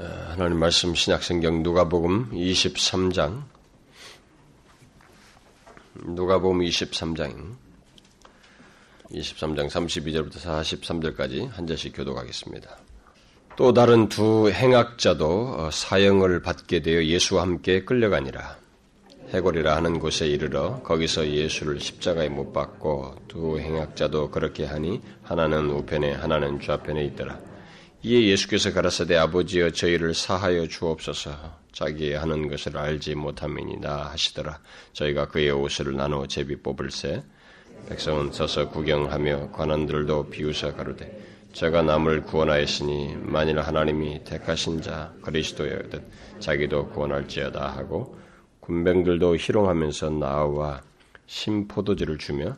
하나님 말씀 신약성경 누가복음 23장 누가복음 23장 23장 32절부터 43절까지 한 절씩 교독하겠습니다. 또 다른 두 행악자도 어, 사형을 받게 되어 예수와 함께 끌려가니라. 해골이라 하는 곳에 이르러 거기서 예수를 십자가에 못 박고 두 행악자도 그렇게 하니 하나는 우편에 하나는 좌편에 있더라. 이에 예수께서 가라사대 아버지여 저희를 사하여 주옵소서. 자기 하는 것을 알지 못함이니나 하시더라. 저희가 그의 옷을 나누어 제비 뽑을세. 백성은 서서 구경하며 관원들도 비웃어 가로되 저가 남을 구원하였으니 만일 하나님이 택하신 자 그리스도여든 자기도 구원할지어다. 하고 군병들도 희롱하면서 나와 심포도주를 주며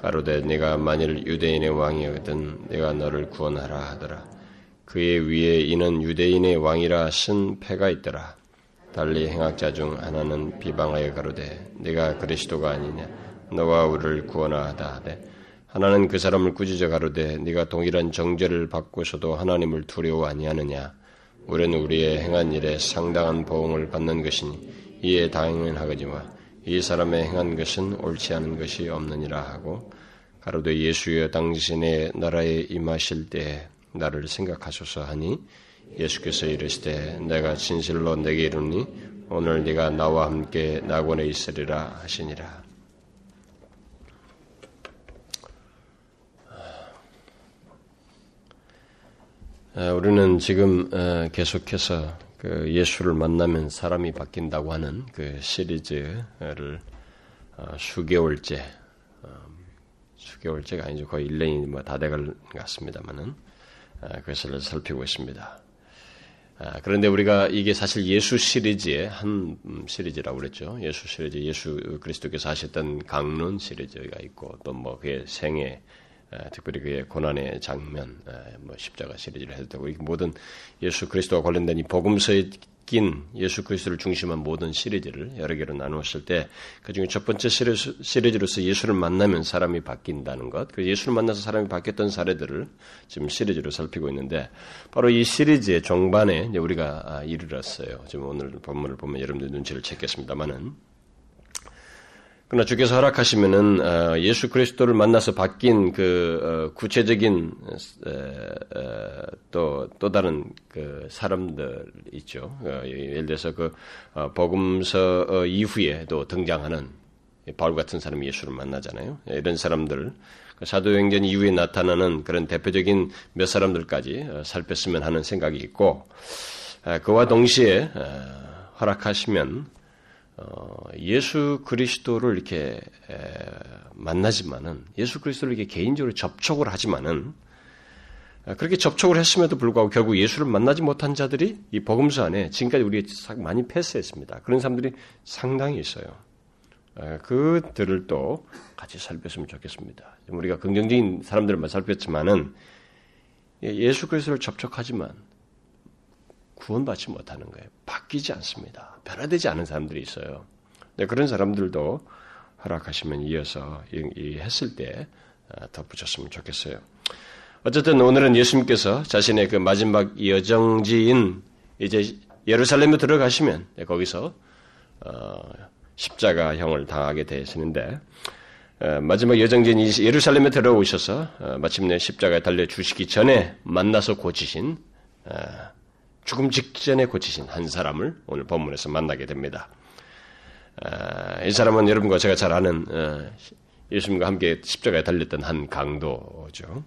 가로되 네가 만일 유대인의 왕이거든 내가 너를 구원하라 하더라 그의 위에 이는 유대인의 왕이라 쓴 패가 있더라. 달리 행악자 중 하나는 비방하여 가로되 네가 그리스도가 아니냐 너와 우리를 구원하다 하되 하나는 그 사람을 꾸짖어 가로되 네가 동일한 정죄를 받고서도 하나님을 두려워 아니하느냐 우리는 우리의 행한 일에 상당한 보응을 받는 것이니 이에 당연하거니와 이 사람의 행한 것은 옳지 않은 것이 없느니라 하고 가로되 예수여 당신의 나라에 임하실 때에 나를 생각하소서 하니 예수께서 이르시되 내가 진실로 내게 이르니 오늘 네가 나와 함께 낙원에 있으리라 하시니라. 아, 우리는 지금 어, 계속해서 그 예수를 만나면 사람이 바뀐다고 하는 그 시리즈를 어, 수개월째, 어, 수개월째가 아니죠. 거의 1년이 뭐다 돼갈 것 같습니다만은 아, 그것을 살피고 있습니다. 아, 그런데 우리가 이게 사실 예수 시리즈의 한 음, 시리즈라고 그랬죠. 예수 시리즈, 예수 그리스도께서 하셨던 강론 시리즈가 있고 또 뭐 그의 생애, 아, 특별히 그의 고난의 장면, 뭐 십자가 시리즈를 해도 되고 모든 예수 그리스도와 관련된 이 복음서의 바뀐 예수 그리스도를 중심한 모든 시리즈를 여러 개로 나누었을 때 그중에 첫 번째 시리즈, 로서 예수를 만나면 사람이 바뀐다는 것, 그 예수를 만나서 사람이 바뀌었던 사례들을 지금 시리즈로 살피고 있는데 바로 이 시리즈의 종반에 우리가 아, 이르렀어요. 지금 오늘 본문을 보면 여러분들 눈치를 챘겠습니다만은 그러나 주께서 허락하시면은 어, 예수 그리스도를 만나서 바뀐 그 어, 구체적인 또또 또 다른 그 사람들 있죠. 어, 예를 들어서 그 복음서 이후에 또 등장하는 바울 같은 사람이 예수를 만나잖아요. 이런 사람들 그 사도행전 이후에 나타나는 그런 대표적인 몇 사람들까지 살폈으면 하는 생각이 있고 그와 동시에 허락하시면 어, 예수 그리스도를 이렇게 만나지만은 예수 그리스도를 이렇게 개인적으로 접촉을 하지만은 그렇게 접촉을 했음에도 불구하고 결국 예수를 만나지 못한 자들이 이 복음서 안에 지금까지 우리 많이 패스했습니다. 그런 사람들이 상당히 있어요. 그들을 또 같이 살폈으면 좋겠습니다. 우리가 긍정적인 사람들만 살폈지만은 예수 그리스도를 접촉하지만 구원받지 못하는 거예요. 바뀌지 않습니다. 변화되지 않은 사람들이 있어요. 네, 그런 사람들도 허락하시면 이어서 이, 했을 때 아, 덧붙였으면 좋겠어요. 어쨌든 오늘은 예수님께서 자신의 그 마지막 여정지인 이제 예루살렘에 들어가시면 네, 거기서 어, 십자가형을 당하게 되시는데 어, 마지막 여정지인 예루살렘에 들어오셔서 어, 마침내 십자가에 달려 주시기 전에 만나서 고치신 죽음 직전에 고치신 한 사람을 오늘 본문에서 만나게 됩니다. 아, 이 사람은 여러분과 제가 잘 아는 어, 예수님과 함께 십자가에 달렸던 한 강도죠.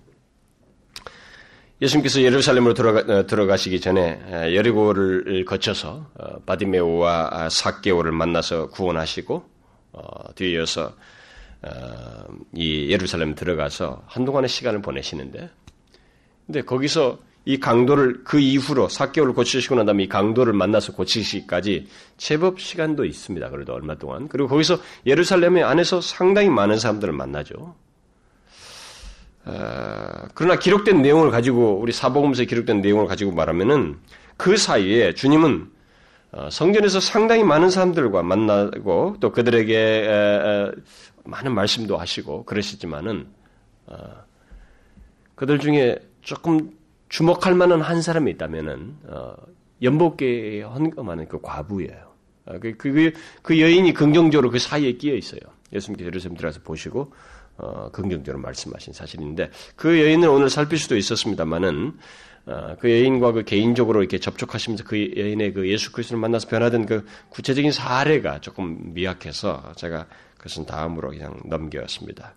예수님께서 예루살렘으로 들어가, 어, 들어가시기 전에 어, 여리고를 거쳐서 바디메오와 사개오를 만나서 구원하시고 뒤에 이어서 이 예루살렘 들어가서 한동안의 시간을 보내시는데 근데 거기서 이 강도를 그 이후로 4개월을 고치시고 난 다음에 이 강도를 만나서 고치시기까지 제법 시간도 있습니다. 그래도 얼마 동안. 그리고 거기서 예루살렘의 안에서 상당히 많은 사람들을 만나죠. 어, 그러나 기록된 내용을 가지고 우리 사복음서에 기록된 내용을 가지고 말하면은 그 사이에 주님은 어, 성전에서 상당히 많은 사람들과 만나고 또 그들에게 많은 말씀도 하시고 그러시지만은 어, 그들 중에 조금 주목할 만한 한 사람이 있다면은 어, 연복계에 헌금하는 그 과부예요. 아, 그, 그, 그 여인이 긍정적으로 그 사이에 끼어 있어요. 예수님께서 예루살렘 들어가서 보시고 어, 긍정적으로 말씀하신 사실인데 그 여인을 오늘 살필 수도 있었습니다만은 어, 그 여인과 그 개인적으로 이렇게 접촉하시면서 그 여인의 그 예수 그리스도를 만나서 변화된 그 구체적인 사례가 조금 미약해서 제가 그것은 다음으로 그냥 넘겨왔습니다.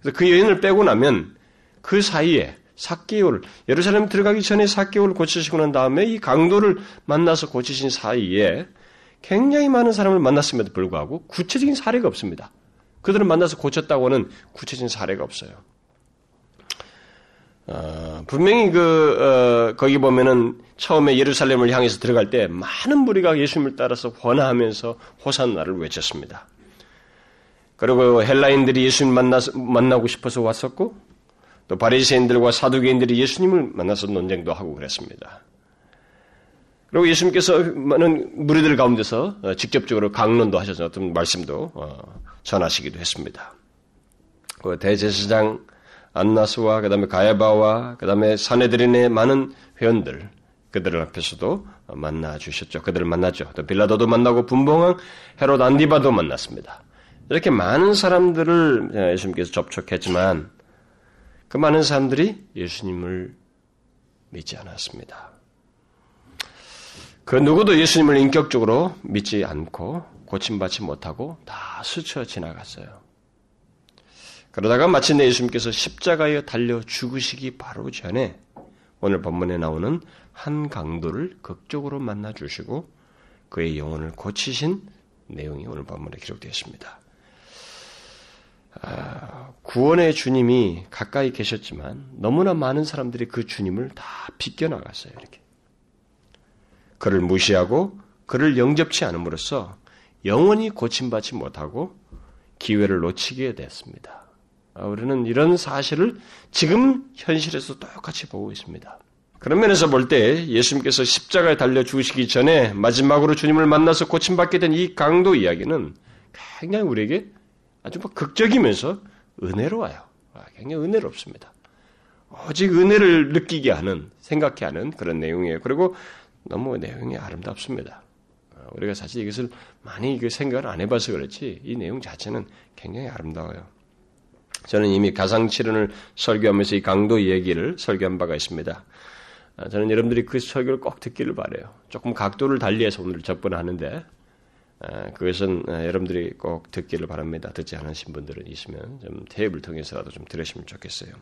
그래서 그 여인을 빼고 나면 그 사이에 사개월 예루살렘 들어가기 전에 사개월 고치시고 난 다음에 이 강도를 만나서 고치신 사이에 굉장히 많은 사람을 만났음에도 불구하고 구체적인 사례가 없습니다. 그들을 만나서 고쳤다고는 구체적인 사례가 없어요. 어, 분명히 그 어, 거기 보면은 처음에 예루살렘을 향해서 들어갈 때 많은 무리가 예수님을 따라서 권하하면서 호산나를 외쳤습니다. 그리고 헬라인들이 예수님 만나 만나고 싶어서 왔었고 또 바리새인들과 사두개인들이 예수님을 만나서 논쟁도 하고 그랬습니다. 그리고 예수님께서 많은 무리들 가운데서 어, 직접적으로 강론도 하셔서 어떤 말씀도 어, 전하시기도 했습니다. 그 대제사장 안나스와 그다음에 가야바와 그다음에 사내들인의 많은 회원들 그들 앞에서도 만나 주셨죠. 그들을 만났죠. 또 빌라도도 만나고 분봉왕 헤롯 안디바도 만났습니다. 이렇게 많은 사람들을 예수님께서 접촉했지만 그 많은 사람들이 예수님을 믿지 않았습니다. 그 누구도 예수님을 인격적으로 믿지 않고 고침받지 못하고 다 스쳐 지나갔어요. 그러다가 마침내 예수님께서 십자가에 달려 죽으시기 바로 전에 오늘 본문에 나오는 한 강도를 극적으로 만나 주시고 그의 영혼을 고치신 내용이 오늘 본문에 기록되어 있습니다. 아, 구원의 주님이 가까이 계셨지만 너무나 많은 사람들이 그 주님을 다 비껴나갔어요. 이렇게 그를 무시하고 그를 영접치 않음으로써 영원히 고침받지 못하고 기회를 놓치게 됐습니다. 아, 우리는 이런 사실을 지금 현실에서 똑같이 보고 있습니다. 그런 면에서 볼 때 예수님께서 십자가에 달려 죽으시기 전에 마지막으로 주님을 만나서 고침받게 된 이 강도 이야기는 굉장히 우리에게 아주 뭐 극적이면서 은혜로워요. 아, 굉장히 은혜롭습니다. 오직 은혜를 느끼게 하는, 생각해 하는 그런 내용이에요. 그리고 너무 내용이 아름답습니다. 아, 우리가 사실 이것을 많이 생각을 안 해봐서 그렇지 이 내용 자체는 굉장히 아름다워요. 저는 이미 가상치론을 설교하면서 이 강도 얘기를 설교한 바가 있습니다. 아, 저는 여러분들이 그 설교를 꼭 듣기를 바래요. 조금 각도를 달리해서 오늘 접근하는데 아, 그것은 아, 여러분들이 꼭 듣기를 바랍니다. 듣지 않으신 분들은 있으면 좀 테이블 통해서라도 좀 들으시면 좋겠어요.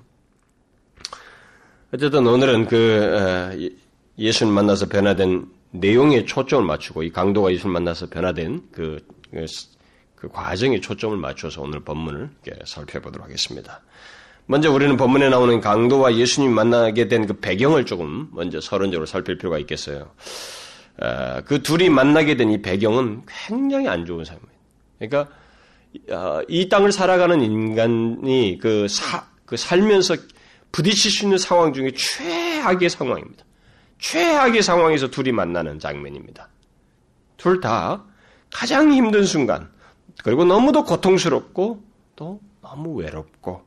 어쨌든 오늘은 그 예수를 만나서 변화된 내용에 초점을 맞추고 이 강도가 예수를 만나서 변화된 그, 그 그 과정에 초점을 맞춰서 오늘 본문을 살펴보도록 하겠습니다. 먼저 우리는 본문에 나오는 강도와 예수님 만나게 된 그 배경을 조금 먼저 서론적으로 살필 필요가 있겠어요. 아, 그 둘이 만나게 된 이 배경은 굉장히 안 좋은 삶입니다. 그러니까 아, 이 땅을 살아가는 인간이 그, 사, 그 살면서 부딪힐 수 있는 상황 중에 최악의 상황입니다. 최악의 상황에서 둘이 만나는 장면입니다. 둘 다 가장 힘든 순간, 그리고 너무도 고통스럽고 또 너무 외롭고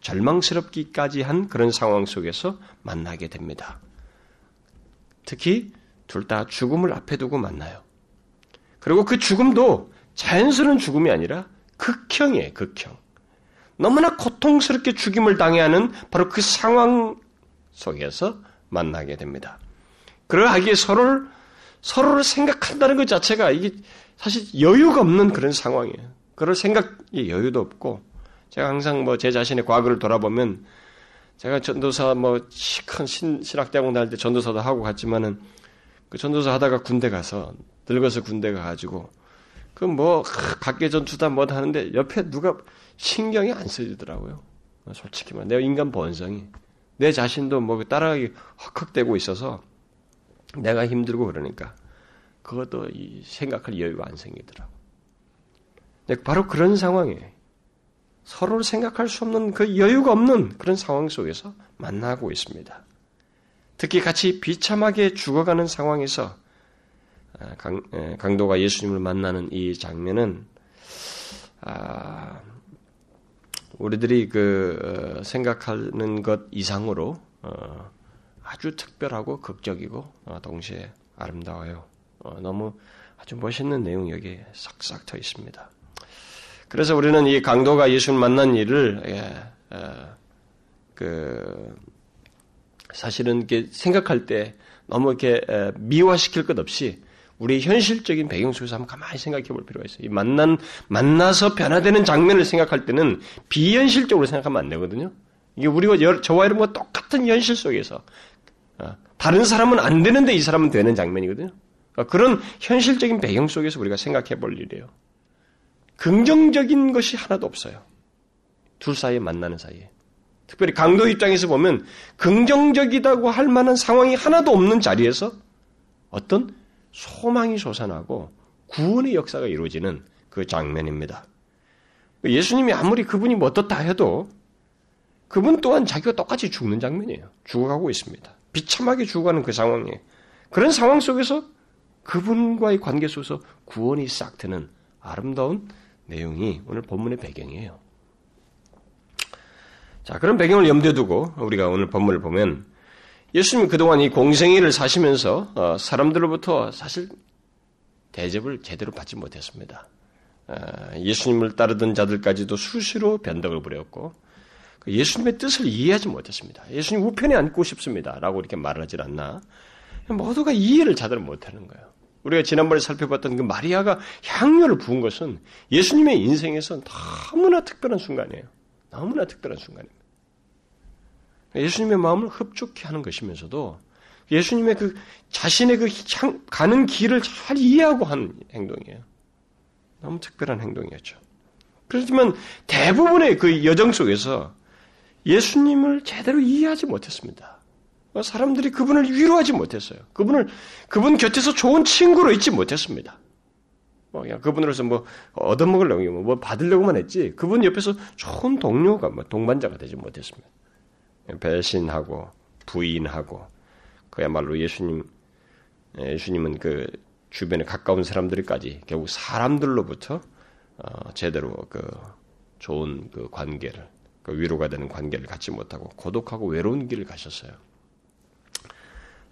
절망스럽기까지 한 그런 상황 속에서 만나게 됩니다. 특히 둘 다 죽음을 앞에 두고 만나요. 그리고 그 죽음도 자연스러운 죽음이 아니라 극형이에요, 극형. 너무나 고통스럽게 죽임을 당해야 하는 바로 그 상황 속에서 만나게 됩니다. 그러하기에 서로를, 서로를 생각한다는 것 자체가 이게 사실 여유가 없는 그런 상황이에요. 그럴 생각이 여유도 없고 제가 항상 뭐 제 자신의 과거를 돌아보면 제가 전도사 뭐 큰 신학대학원 다닐 때 전도사도 하고 갔지만은 그 전도사 하다가 군대 가서 늙어서 군대 가가지고 그 뭐 각계 전투다 뭐 하는데 옆에 누가 신경이 안 써지더라고요. 솔직히 말, 내가 인간 본성이 내 자신도 뭐 따라가기 헉헉대고 있어서 내가 힘들고 그러니까 그것도 생각할 여유가 안 생기더라고. 바로 그런 상황에 서로를 생각할 수 없는 그 여유가 없는 그런 상황 속에서 만나고 있습니다. 특히 같이 비참하게 죽어가는 상황에서 아, 강, 강도가 예수님을 만나는 이 장면은 아, 우리들이 그 어, 생각하는 것 이상으로 어, 아주 특별하고 극적이고 어, 동시에 아름다워요. 어, 너무 아주 멋있는 내용이 여기 싹싹 터 있습니다. 그래서 우리는 이 강도가 예수를 만난 일을 예, 어, 그 사실은 이렇게 생각할 때 너무 이렇게 미화시킬 것 없이 우리 현실적인 배경 속에서 한번 가만히 생각해 볼 필요가 있어요. 이 만난 만나서 변화되는 장면을 생각할 때는 비현실적으로 생각하면 안 되거든요. 이게 우리가 저와 여러분과 똑같은 현실 속에서 어, 다른 사람은 안 되는데 이 사람은 되는 장면이거든요. 그러니까 그런 현실적인 배경 속에서 우리가 생각해 볼 일이에요. 긍정적인 것이 하나도 없어요. 둘 사이에 만나는 사이에. 특별히 강도 입장에서 보면 긍정적이다고 할 만한 상황이 하나도 없는 자리에서 어떤 소망이 솟아나고 구원의 역사가 이루어지는 그 장면입니다. 예수님이 아무리 그분이 뭐 어떻다 해도 그분 또한 자기가 똑같이 죽는 장면이에요. 죽어가고 있습니다. 비참하게 죽어가는 그 상황에 그런 상황 속에서 그분과의 관계 속에서 구원이 싹 트는 아름다운 내용이 오늘 본문의 배경이에요. 자, 그런 배경을 염두에 두고 우리가 오늘 본문을 보면 예수님이 그동안 이 공생애를 사시면서 어, 사람들로부터 사실 대접을 제대로 받지 못했습니다. 어, 예수님을 따르던 자들까지도 수시로 변덕을 부렸고 그 예수님의 뜻을 이해하지 못했습니다. 예수님 우편에 앉고 싶습니다. 라고 이렇게 말하지 않나. 모두가 이해를 제대로 못하는 거예요. 우리가 지난번에 살펴봤던 그 마리아가 향료를 부은 것은 예수님의 인생에서 너무나 특별한 순간이에요. 너무나 특별한 순간입니다. 예수님의 마음을 흡족해 하는 것이면서도 예수님의 그 자신의 그 향, 가는 길을 잘 이해하고 하는 행동이에요. 너무 특별한 행동이었죠. 그렇지만 대부분의 그 여정 속에서 예수님을 제대로 이해하지 못했습니다. 사람들이 그분을 위로하지 못했어요. 그분을 그분 곁에서 좋은 친구로 있지 못했습니다. 뭐 그분으로서 뭐 얻어먹으려고 뭐 받으려고만 했지 그분 옆에서 좋은 동료가 뭐 동반자가 되지 못했습니다. 배신하고 부인하고 그야말로 예수님 예수님은 그 주변에 가까운 사람들까지 결국 사람들로부터 어, 제대로 그 좋은 그 관계를 그 위로가 되는 관계를 갖지 못하고 고독하고 외로운 길을 가셨어요.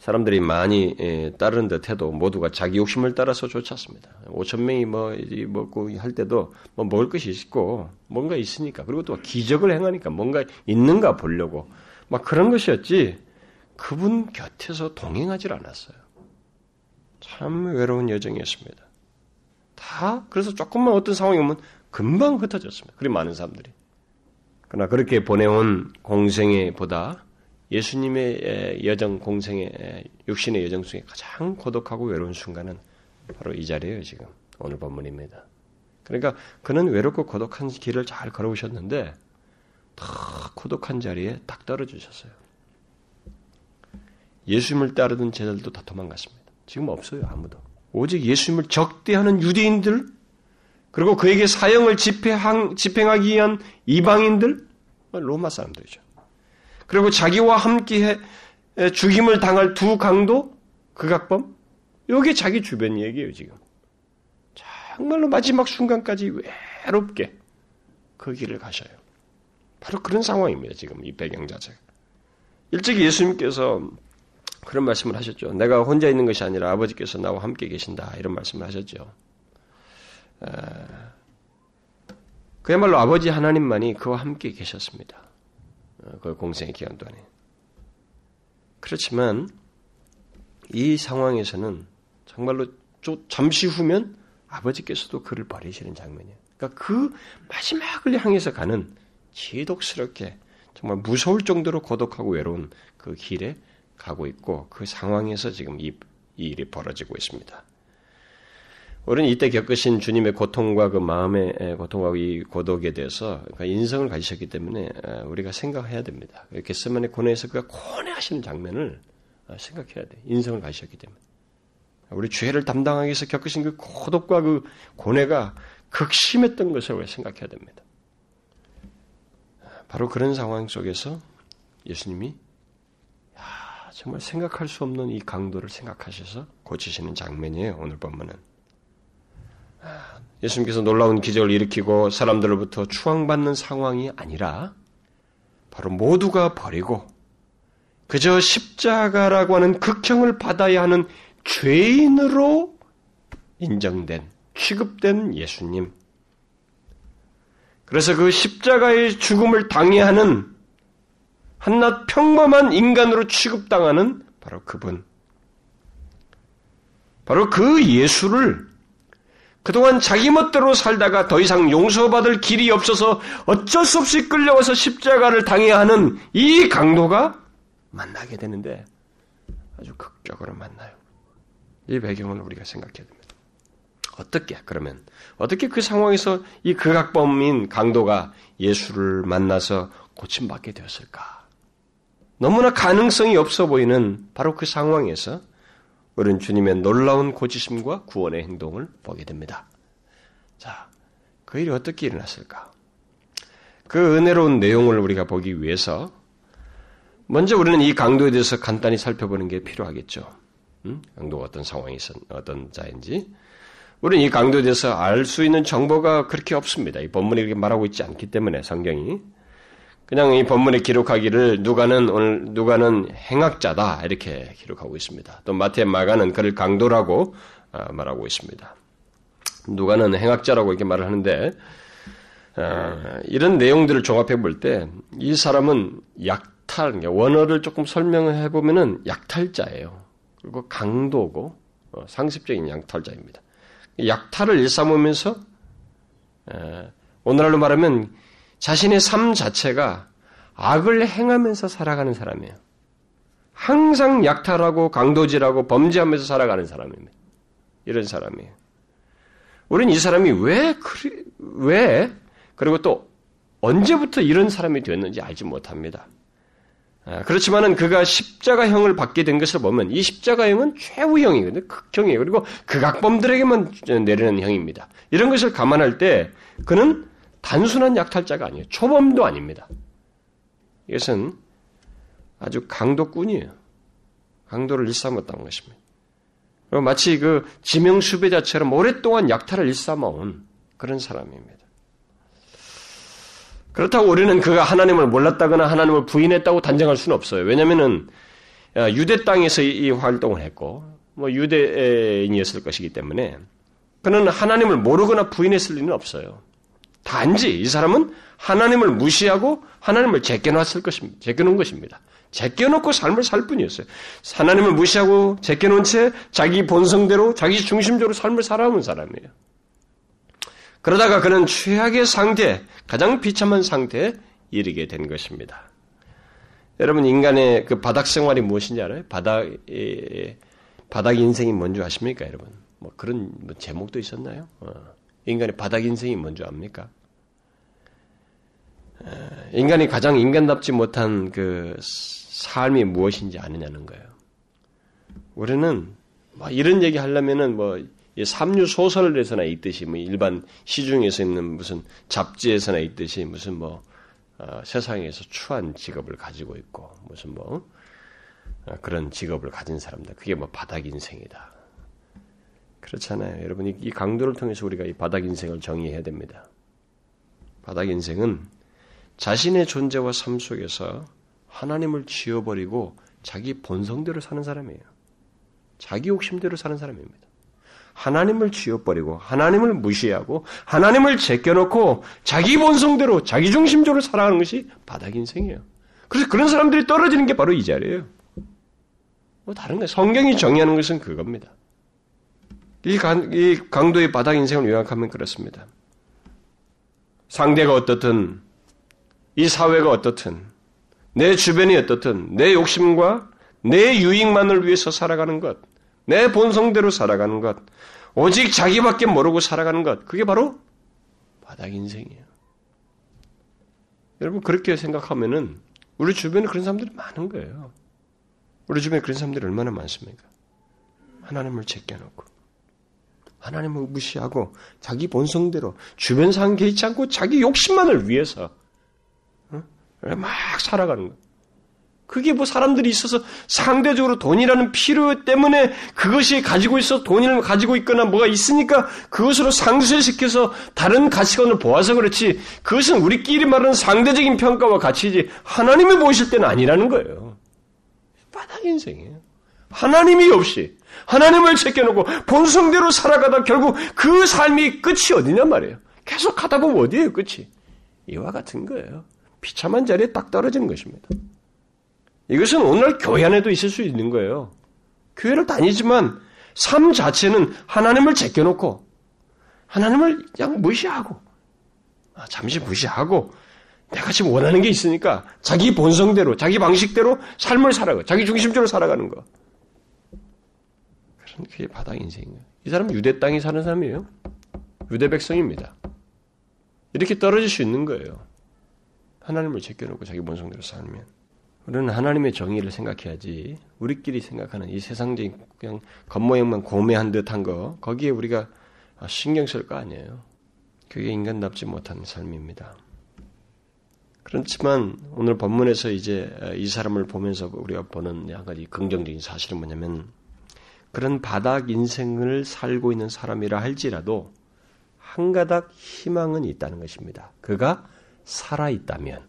사람들이 많이 예, 따르는 듯해도 모두가 자기 욕심을 따라서 쫓았습니다. 5천 명이 뭐 먹고 할 때도 뭐 먹을 것이 있고 뭔가 있으니까 그리고 또 기적을 행하니까 뭔가 있는가 보려고 막 그런 것이었지 그분 곁에서 동행하지 않았어요. 참 외로운 여정이었습니다. 다 그래서 조금만 어떤 상황이 오면 금방 흩어졌습니다. 그리 많은 사람들이. 그러나 그렇게 보내온 공생애 보다 예수님의 여정 공생의 육신의 여정 중에 가장 고독하고 외로운 순간은 바로 이 자리예요, 지금. 오늘 본문입니다. 그러니까 그는 외롭고 고독한 길을 잘 걸어오셨는데 다 고독한 자리에 딱 떨어지셨어요. 예수님을 따르던 제자들도 다 도망갔습니다. 지금 없어요, 아무도. 오직 예수님을 적대하는 유대인들, 그리고 그에게 사형을 집행, 집행하기 위한 이방인들, 로마 사람들이죠. 그리고 자기와 함께 죽임을 당할 두 강도, 극악범, 여기 자기 주변 얘기예요, 지금. 정말로 마지막 순간까지 외롭게 그 길을 가셔요. 바로 그런 상황입니다, 지금 이 배경 자체가. 일찍이 예수님께서 그런 말씀을 하셨죠. 내가 혼자 있는 것이 아니라 아버지께서 나와 함께 계신다. 이런 말씀을 하셨죠. 그야말로 아버지 하나님만이 그와 함께 계셨습니다. 어, 그 공생의 기간 동안에. 그렇지만 이 상황에서는 정말로 잠시 후면 아버지께서도 그를 버리시는 장면이에요. 그러니까 그 마지막을 향해서 가는 지독스럽게 정말 무서울 정도로 고독하고 외로운 그 길에 가고 있고 그 상황에서 지금 이, 이 일이 벌어지고 있습니다. 우리는 이때 겪으신 주님의 고통과 그 마음의 고통과 이 고독에 대해서 그 인성을 가지셨기 때문에 우리가 생각해야 됩니다. 게스만의 고뇌에서 그가 고뇌하시는 장면을 어, 생각해야 돼. 인성을 가지셨기 때문에. 우리 죄를 담당하기 위해서 겪으신 그 고독과 그 고뇌가 극심했던 것을 우리가 생각해야 됩니다. 바로 그런 상황 속에서 예수님이 정말 생각할 수 없는 이 강도를 생각하셔서 고치시는 장면이에요. 오늘 본문은. 예수님께서 놀라운 기적을 일으키고 사람들로부터 추앙받는 상황이 아니라 바로 모두가 버리고 그저 십자가라고 하는 극형을 받아야 하는 죄인으로 인정된, 취급된 예수님. 그래서 그 십자가의 죽음을 당해하는 한낱 평범한 인간으로 취급당하는 바로 그분. 바로 그 예수를 그동안 자기 멋대로 살다가 더 이상 용서받을 길이 없어서 어쩔 수 없이 끌려와서 십자가를 당해야 하는 이 강도가 만나게 되는데 아주 극적으로 만나요. 이 배경을 우리가 생각해야 됩니다. 어떻게 그러면 어떻게 그 상황에서 이 극악범인 강도가 예수를 만나서 고침받게 되었을까? 너무나 가능성이 없어 보이는 바로 그 상황에서 우리는 주님의 놀라운 고치심과 구원의 행동을 보게 됩니다. 자, 그 일이 어떻게 일어났을까? 그 은혜로운 내용을 우리가 보기 위해서 먼저 우리는 이 강도에 대해서 간단히 살펴보는 게 필요하겠죠. 음? 강도가 어떤 상황이 있 어떤 자인지. 우리는 이 강도에 대해서 알 수 있는 정보가 그렇게 없습니다. 이 본문이 그렇게 말하고 있지 않기 때문에 성경이. 그냥 이 본문에 기록하기를 누가는 오늘 누가는 행악자다 이렇게 기록하고 있습니다. 또 마태 마가는 그를 강도라고 아, 말하고 있습니다. 누가는 행악자라고 이렇게 말을 하는데 아, 이런 내용들을 종합해 볼 때 이 사람은 약탈 원어를 조금 설명을 해보면은 약탈자예요. 그리고 강도고 어, 상습적인 약탈자입니다. 약탈을 일삼으면서 오늘날로 말하면 자신의 삶 자체가 악을 행하면서 살아가는 사람이에요. 항상 약탈하고 강도질하고 범죄하면서 살아가는 사람입니다. 이런 사람이에요. 우리는 이 사람이 왜, 왜, 그리고 또 언제부터 이런 사람이 되었는지 알지 못합니다. 아, 그렇지만은 그가 십자가형을 받게 된 것을 보면 이 십자가형은 최후형이거든요. 극형이에요. 그리고 극악범들에게만 내리는 형입니다. 이런 것을 감안할 때 그는 단순한 약탈자가 아니에요. 초범도 아닙니다. 이것은 아주 강도꾼이에요. 강도를 일삼았다는 것입니다. 마치 그 지명 수배자처럼 오랫동안 약탈을 일삼아온 그런 사람입니다. 그렇다고 우리는 그가 하나님을 몰랐다거나 하나님을 부인했다고 단정할 수는 없어요. 왜냐하면은 어, 유대 땅에서 이 활동을 했고 뭐 유대인이었을 것이기 때문에 그는 하나님을 모르거나 부인했을 리는 없어요. 단지 이 사람은 하나님을 무시하고 하나님을 제껴놨을 것입니다. 제껴놓은 것입니다. 제껴놓고 삶을 살 뿐이었어요. 하나님을 무시하고 제껴놓은 채 자기 본성대로 자기 중심적으로 삶을 살아온 사람이에요. 그러다가 그는 최악의 상태, 가장 비참한 상태에 이르게 된 것입니다. 여러분 인간의 그 바닥 생활이 무엇인지 알아요? 바닥 바닥 인생이 뭔지 아십니까, 여러분? 뭐 그런 뭐 제목도 있었나요? 어. 인간의 바닥 인생이 뭔지 압니까? 인간이 가장 인간답지 못한 그 삶이 무엇인지 아느냐는 거예요. 우리는 뭐 이런 얘기 하려면은 뭐 삼류 소설에서나 있듯이 뭐 일반 시중에서 있는 무슨 잡지에서나 있듯이 무슨 뭐 어, 세상에서 추한 직업을 가지고 있고 무슨 뭐 어, 그런 직업을 가진 사람들 그게 뭐 바닥 인생이다. 그렇잖아요. 여러분 이 강도를 통해서 우리가 이 바닥 인생을 정의해야 됩니다. 바닥 인생은 자신의 존재와 삶 속에서 하나님을 지워버리고 자기 본성대로 사는 사람이에요. 자기 욕심대로 사는 사람입니다. 하나님을 지워버리고 하나님을 무시하고 하나님을 제껴놓고 자기 본성대로 자기 중심적으로 살아가는 것이 바닥 인생이에요. 그래서 그런 사람들이 떨어지는 게 바로 이 자리예요. 뭐 다른 거 성경이 정의하는 것은 그겁니다. 이, 강, 이 강도의 바닥 인생을 요약하면 그렇습니다. 상대가 어떻든 이 사회가 어떻든 내 주변이 어떻든 내 욕심과 내 유익만을 위해서 살아가는 것, 내 본성대로 살아가는 것, 오직 자기밖에 모르고 살아가는 것, 그게 바로 바닥 인생이에요. 여러분, 그렇게 생각하면은 우리 주변에 그런 사람들이 많은 거예요. 우리 주변에 그런 사람들이 얼마나 많습니까? 하나님을 제껴놓고, 하나님을 무시하고, 자기 본성대로, 주변 상황 개의치 않고, 자기 욕심만을 위해서, 어? 막 살아가는 거예요. 그게 뭐 사람들이 있어서 상대적으로 돈이라는 필요 때문에 그것이 가지고 있어 돈을 가지고 있거나 뭐가 있으니까 그것으로 상쇄시켜서 다른 가치관을 보아서 그렇지 그것은 우리끼리 말하는 상대적인 평가와 가치지 하나님이 보실 때는 아니라는 거예요. 바닥 인생이에요. 하나님이 없이 하나님을 제껴놓고 본성대로 살아가다 결국 그 삶이 끝이 어디냔 말이에요. 계속 가다 보면 어디에요, 끝이? 이와 같은 거예요. 비참한 자리에 딱 떨어지는 것입니다. 이것은 오늘 교회 안에도 있을 수 있는 거예요. 교회를 다니지만 삶 자체는 하나님을 제껴놓고 하나님을 그냥 무시하고 아, 잠시 무시하고 내가 지금 원하는 게 있으니까 자기 본성대로 자기 방식대로 삶을 살아가 자기 중심적으로 살아가는 거. 그게 바닥 인생이에요. 이 사람은 유대 땅에 사는 사람이에요. 유대 백성입니다. 이렇게 떨어질 수 있는 거예요. 하나님을 제껴놓고 자기 본성대로 살면. 우리는 하나님의 정의를 생각해야지 우리끼리 생각하는 이 세상적인 그냥 겉모양만 고매한 듯한 거 거기에 우리가 신경 쓸 거 아니에요. 그게 인간답지 못한 삶입니다. 그렇지만 오늘 본문에서 이제 이 사람을 보면서 우리가 보는 한 가지 긍정적인 사실은 뭐냐면 그런 바닥 인생을 살고 있는 사람이라 할지라도 한 가닥 희망은 있다는 것입니다. 그가 살아 있다면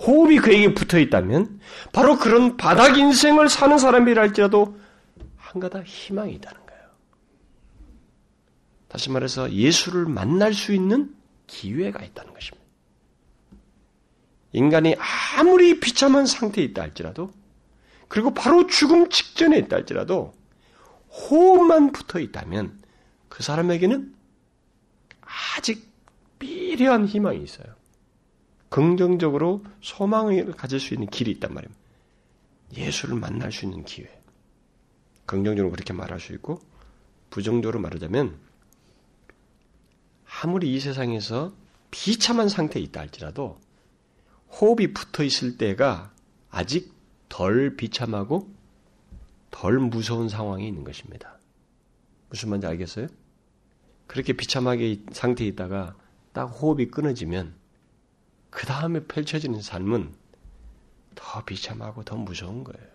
호흡이 그에게 붙어 있다면 바로 그런 바닥 인생을 사는 사람이라 할지라도 한 가닥 희망이 있다는 거예요. 다시 말해서 예수를 만날 수 있는 기회가 있다는 것입니다. 인간이 아무리 비참한 상태에 있다 할지라도 그리고 바로 죽음 직전에 있다 할지라도 호흡만 붙어 있다면 그 사람에게는 아직 미려한 희망이 있어요. 긍정적으로 소망을 가질 수 있는 길이 있단 말입니다. 예수를 만날 수 있는 기회. 긍정적으로 그렇게 말할 수 있고 부정적으로 말하자면 아무리 이 세상에서 비참한 상태에 있다 할지라도 호흡이 붙어 있을 때가 아직 덜 비참하고 덜 무서운 상황이 있는 것입니다. 무슨 말인지 알겠어요? 그렇게 비참하게 상태에 있다가 딱 호흡이 끊어지면 그 다음에 펼쳐지는 삶은 더 비참하고 더 무서운 거예요.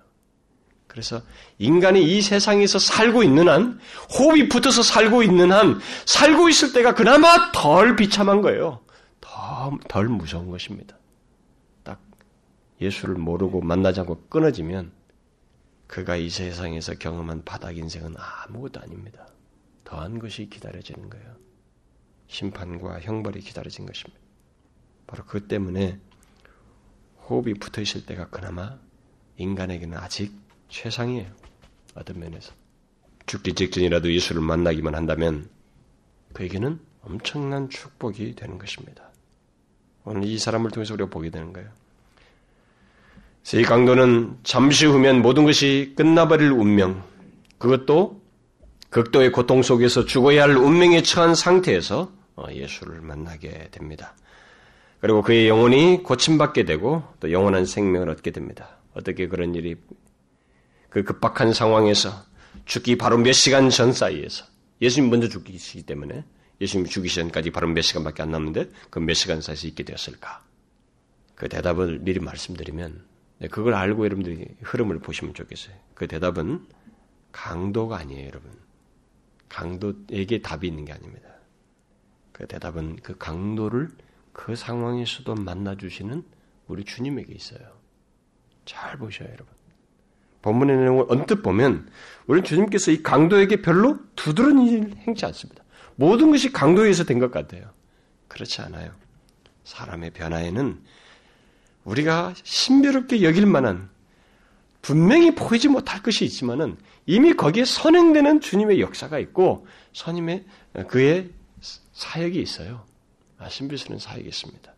그래서 인간이 이 세상에서 살고 있는 한, 호흡이 붙어서 살고 있는 한, 살고 있을 때가 그나마 덜 비참한 거예요. 더, 덜 무서운 것입니다. 딱 예수를 모르고 만나지 않고 끊어지면 그가 이 세상에서 경험한 바닥 인생은 아무것도 아닙니다. 더한 것이 기다려지는 거예요. 심판과 형벌이 기다려진 것입니다. 바로 그 때문에 호흡이 붙어 있을 때가 그나마 인간에게는 아직 최상이에요. 어떤 면에서. 죽기 직전이라도 예수를 만나기만 한다면 그에게는 엄청난 축복이 되는 것입니다. 오늘 이 사람을 통해서 우리가 보게 되는 거예요. 이 강도는 잠시 후면 모든 것이 끝나버릴 운명, 그것도 극도의 고통 속에서 죽어야 할 운명에 처한 상태에서 어, 예수를 만나게 됩니다. 그리고 그의 영혼이 고침받게 되고 또 영원한 생명을 얻게 됩니다. 어떻게 그런 일이 그 급박한 상황에서 죽기 바로 몇 시간 전 사이에서 예수님 먼저 죽기시기 때문에 예수님 죽기 전까지 바로 몇 시간밖에 안 남는데 그 몇 시간 사이에서 있게 되었을까? 그 대답을 미리 말씀드리면 네, 그걸 알고 여러분들이 흐름을 보시면 좋겠어요. 그 대답은 강도가 아니에요, 여러분. 강도에게 답이 있는 게 아닙니다. 그 대답은 그 강도를 그 상황에서도 만나주시는 우리 주님에게 있어요. 잘 보셔요, 여러분. 본문의 내용을 언뜻 보면 우리 주님께서 이 강도에게 별로 두드러진 일 행치 않습니다. 모든 것이 강도에 의해서 된 것 같아요. 그렇지 않아요. 사람의 변화에는 우리가 신비롭게 여길 만한 분명히 보이지 못할 것이 있지만은 이미 거기에 선행되는 주님의 역사가 있고 선임의 그의 사역이 있어요. 아, 신비스러운 사역이 있습니다.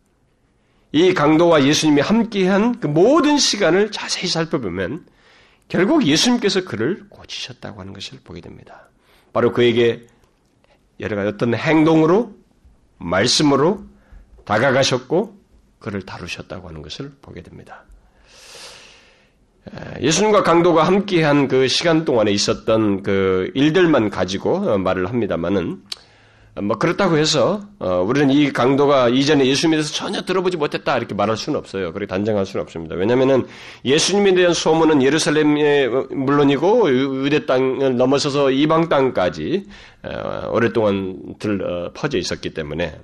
이 강도와 예수님이 함께한 그 모든 시간을 자세히 살펴보면 결국 예수님께서 그를 고치셨다고 하는 것을 보게 됩니다. 바로 그에게 여러 가지 어떤 행동으로, 말씀으로 다가가셨고, 그를 다루셨다고 하는 것을 보게 됩니다. 예수님과 강도가 함께한 그 시간 동안에 있었던 그 일들만 가지고 말을 합니다만은 뭐 그렇다고 해서 어, 우리는 이 강도가 이전에 예수님에 대해서 전혀 들어보지 못했다 이렇게 말할 수는 없어요. 그렇게 단정할 수는 없습니다. 왜냐하면은 예수님에 대한 소문은 예루살렘에 물론이고 유대 땅을 넘어서서 이방 땅까지 어, 오랫동안 들 어, 퍼져 있었기 때문에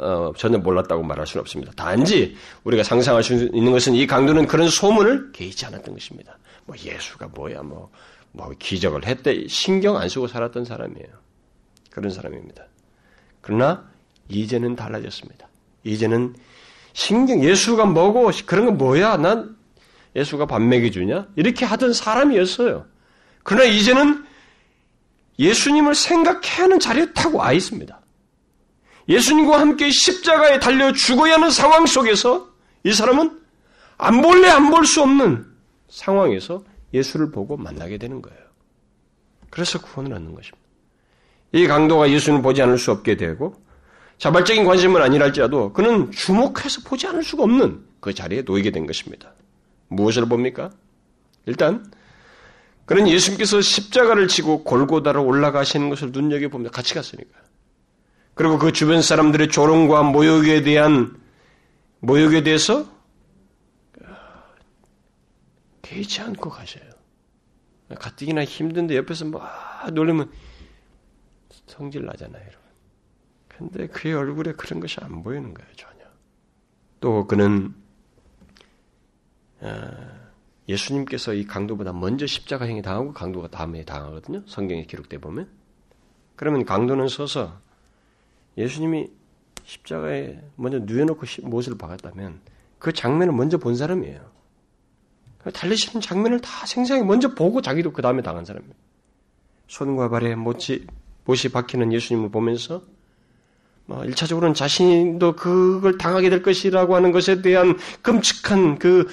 어, 전혀 몰랐다고 말할 수는 없습니다. 단지 우리가 상상할 수 있는 것은 이 강도는 그런 소문을 개의치 않았던 것입니다. 뭐 예수가 뭐야 뭐 뭐 기적을 했대 신경 안 쓰고 살았던 사람이에요. 그런 사람입니다. 그러나 이제는 달라졌습니다. 이제는 신경 예수가 뭐고 그런 건 뭐야? 난 예수가 밥 먹여주냐? 이렇게 하던 사람이었어요. 그러나 이제는 예수님을 생각해야 하는 자리에 타고 와 있습니다. 예수님과 함께 십자가에 달려 죽어야 하는 상황 속에서 이 사람은 안 볼래 안 볼 수 없는 상황에서 예수를 보고 만나게 되는 거예요. 그래서 구원을 얻는 것입니다. 이 강도가 예수를 보지 않을 수 없게 되고 자발적인 관심은 아니랄지라도 그는 주목해서 보지 않을 수가 없는 그 자리에 놓이게 된 것입니다. 무엇을 봅니까? 일단 그는 예수님께서 십자가를 지고 골고다로 올라가시는 것을 눈여겨봅니다. 같이 갔으니까. 그리고 그 주변 사람들의 조롱과 모욕에 대한 모욕에 대해서 개의치 않고 가셔요. 가뜩이나 힘든데 옆에서 막 놀리면 성질 나잖아요, 여러분. 근데 그의 얼굴에 그런 것이 안 보이는 거예요, 전혀. 또 그는 어, 예수님께서 이 강도보다 먼저 십자가행위 당하고 강도가 다음에 당하거든요. 성경에 기록돼 보면. 그러면 강도는 서서 예수님이 십자가에 먼저 누워놓고 못을 박았다면 그 장면을 먼저 본 사람이에요. 달리시는 장면을 다 생생하게 먼저 보고 자기도 그 다음에 당한 사람이에요. 손과 발에 못이, 못이 박히는 예수님을 보면서 뭐 1차적으로는 자신도 그걸 당하게 될 것이라고 하는 것에 대한 끔찍한 그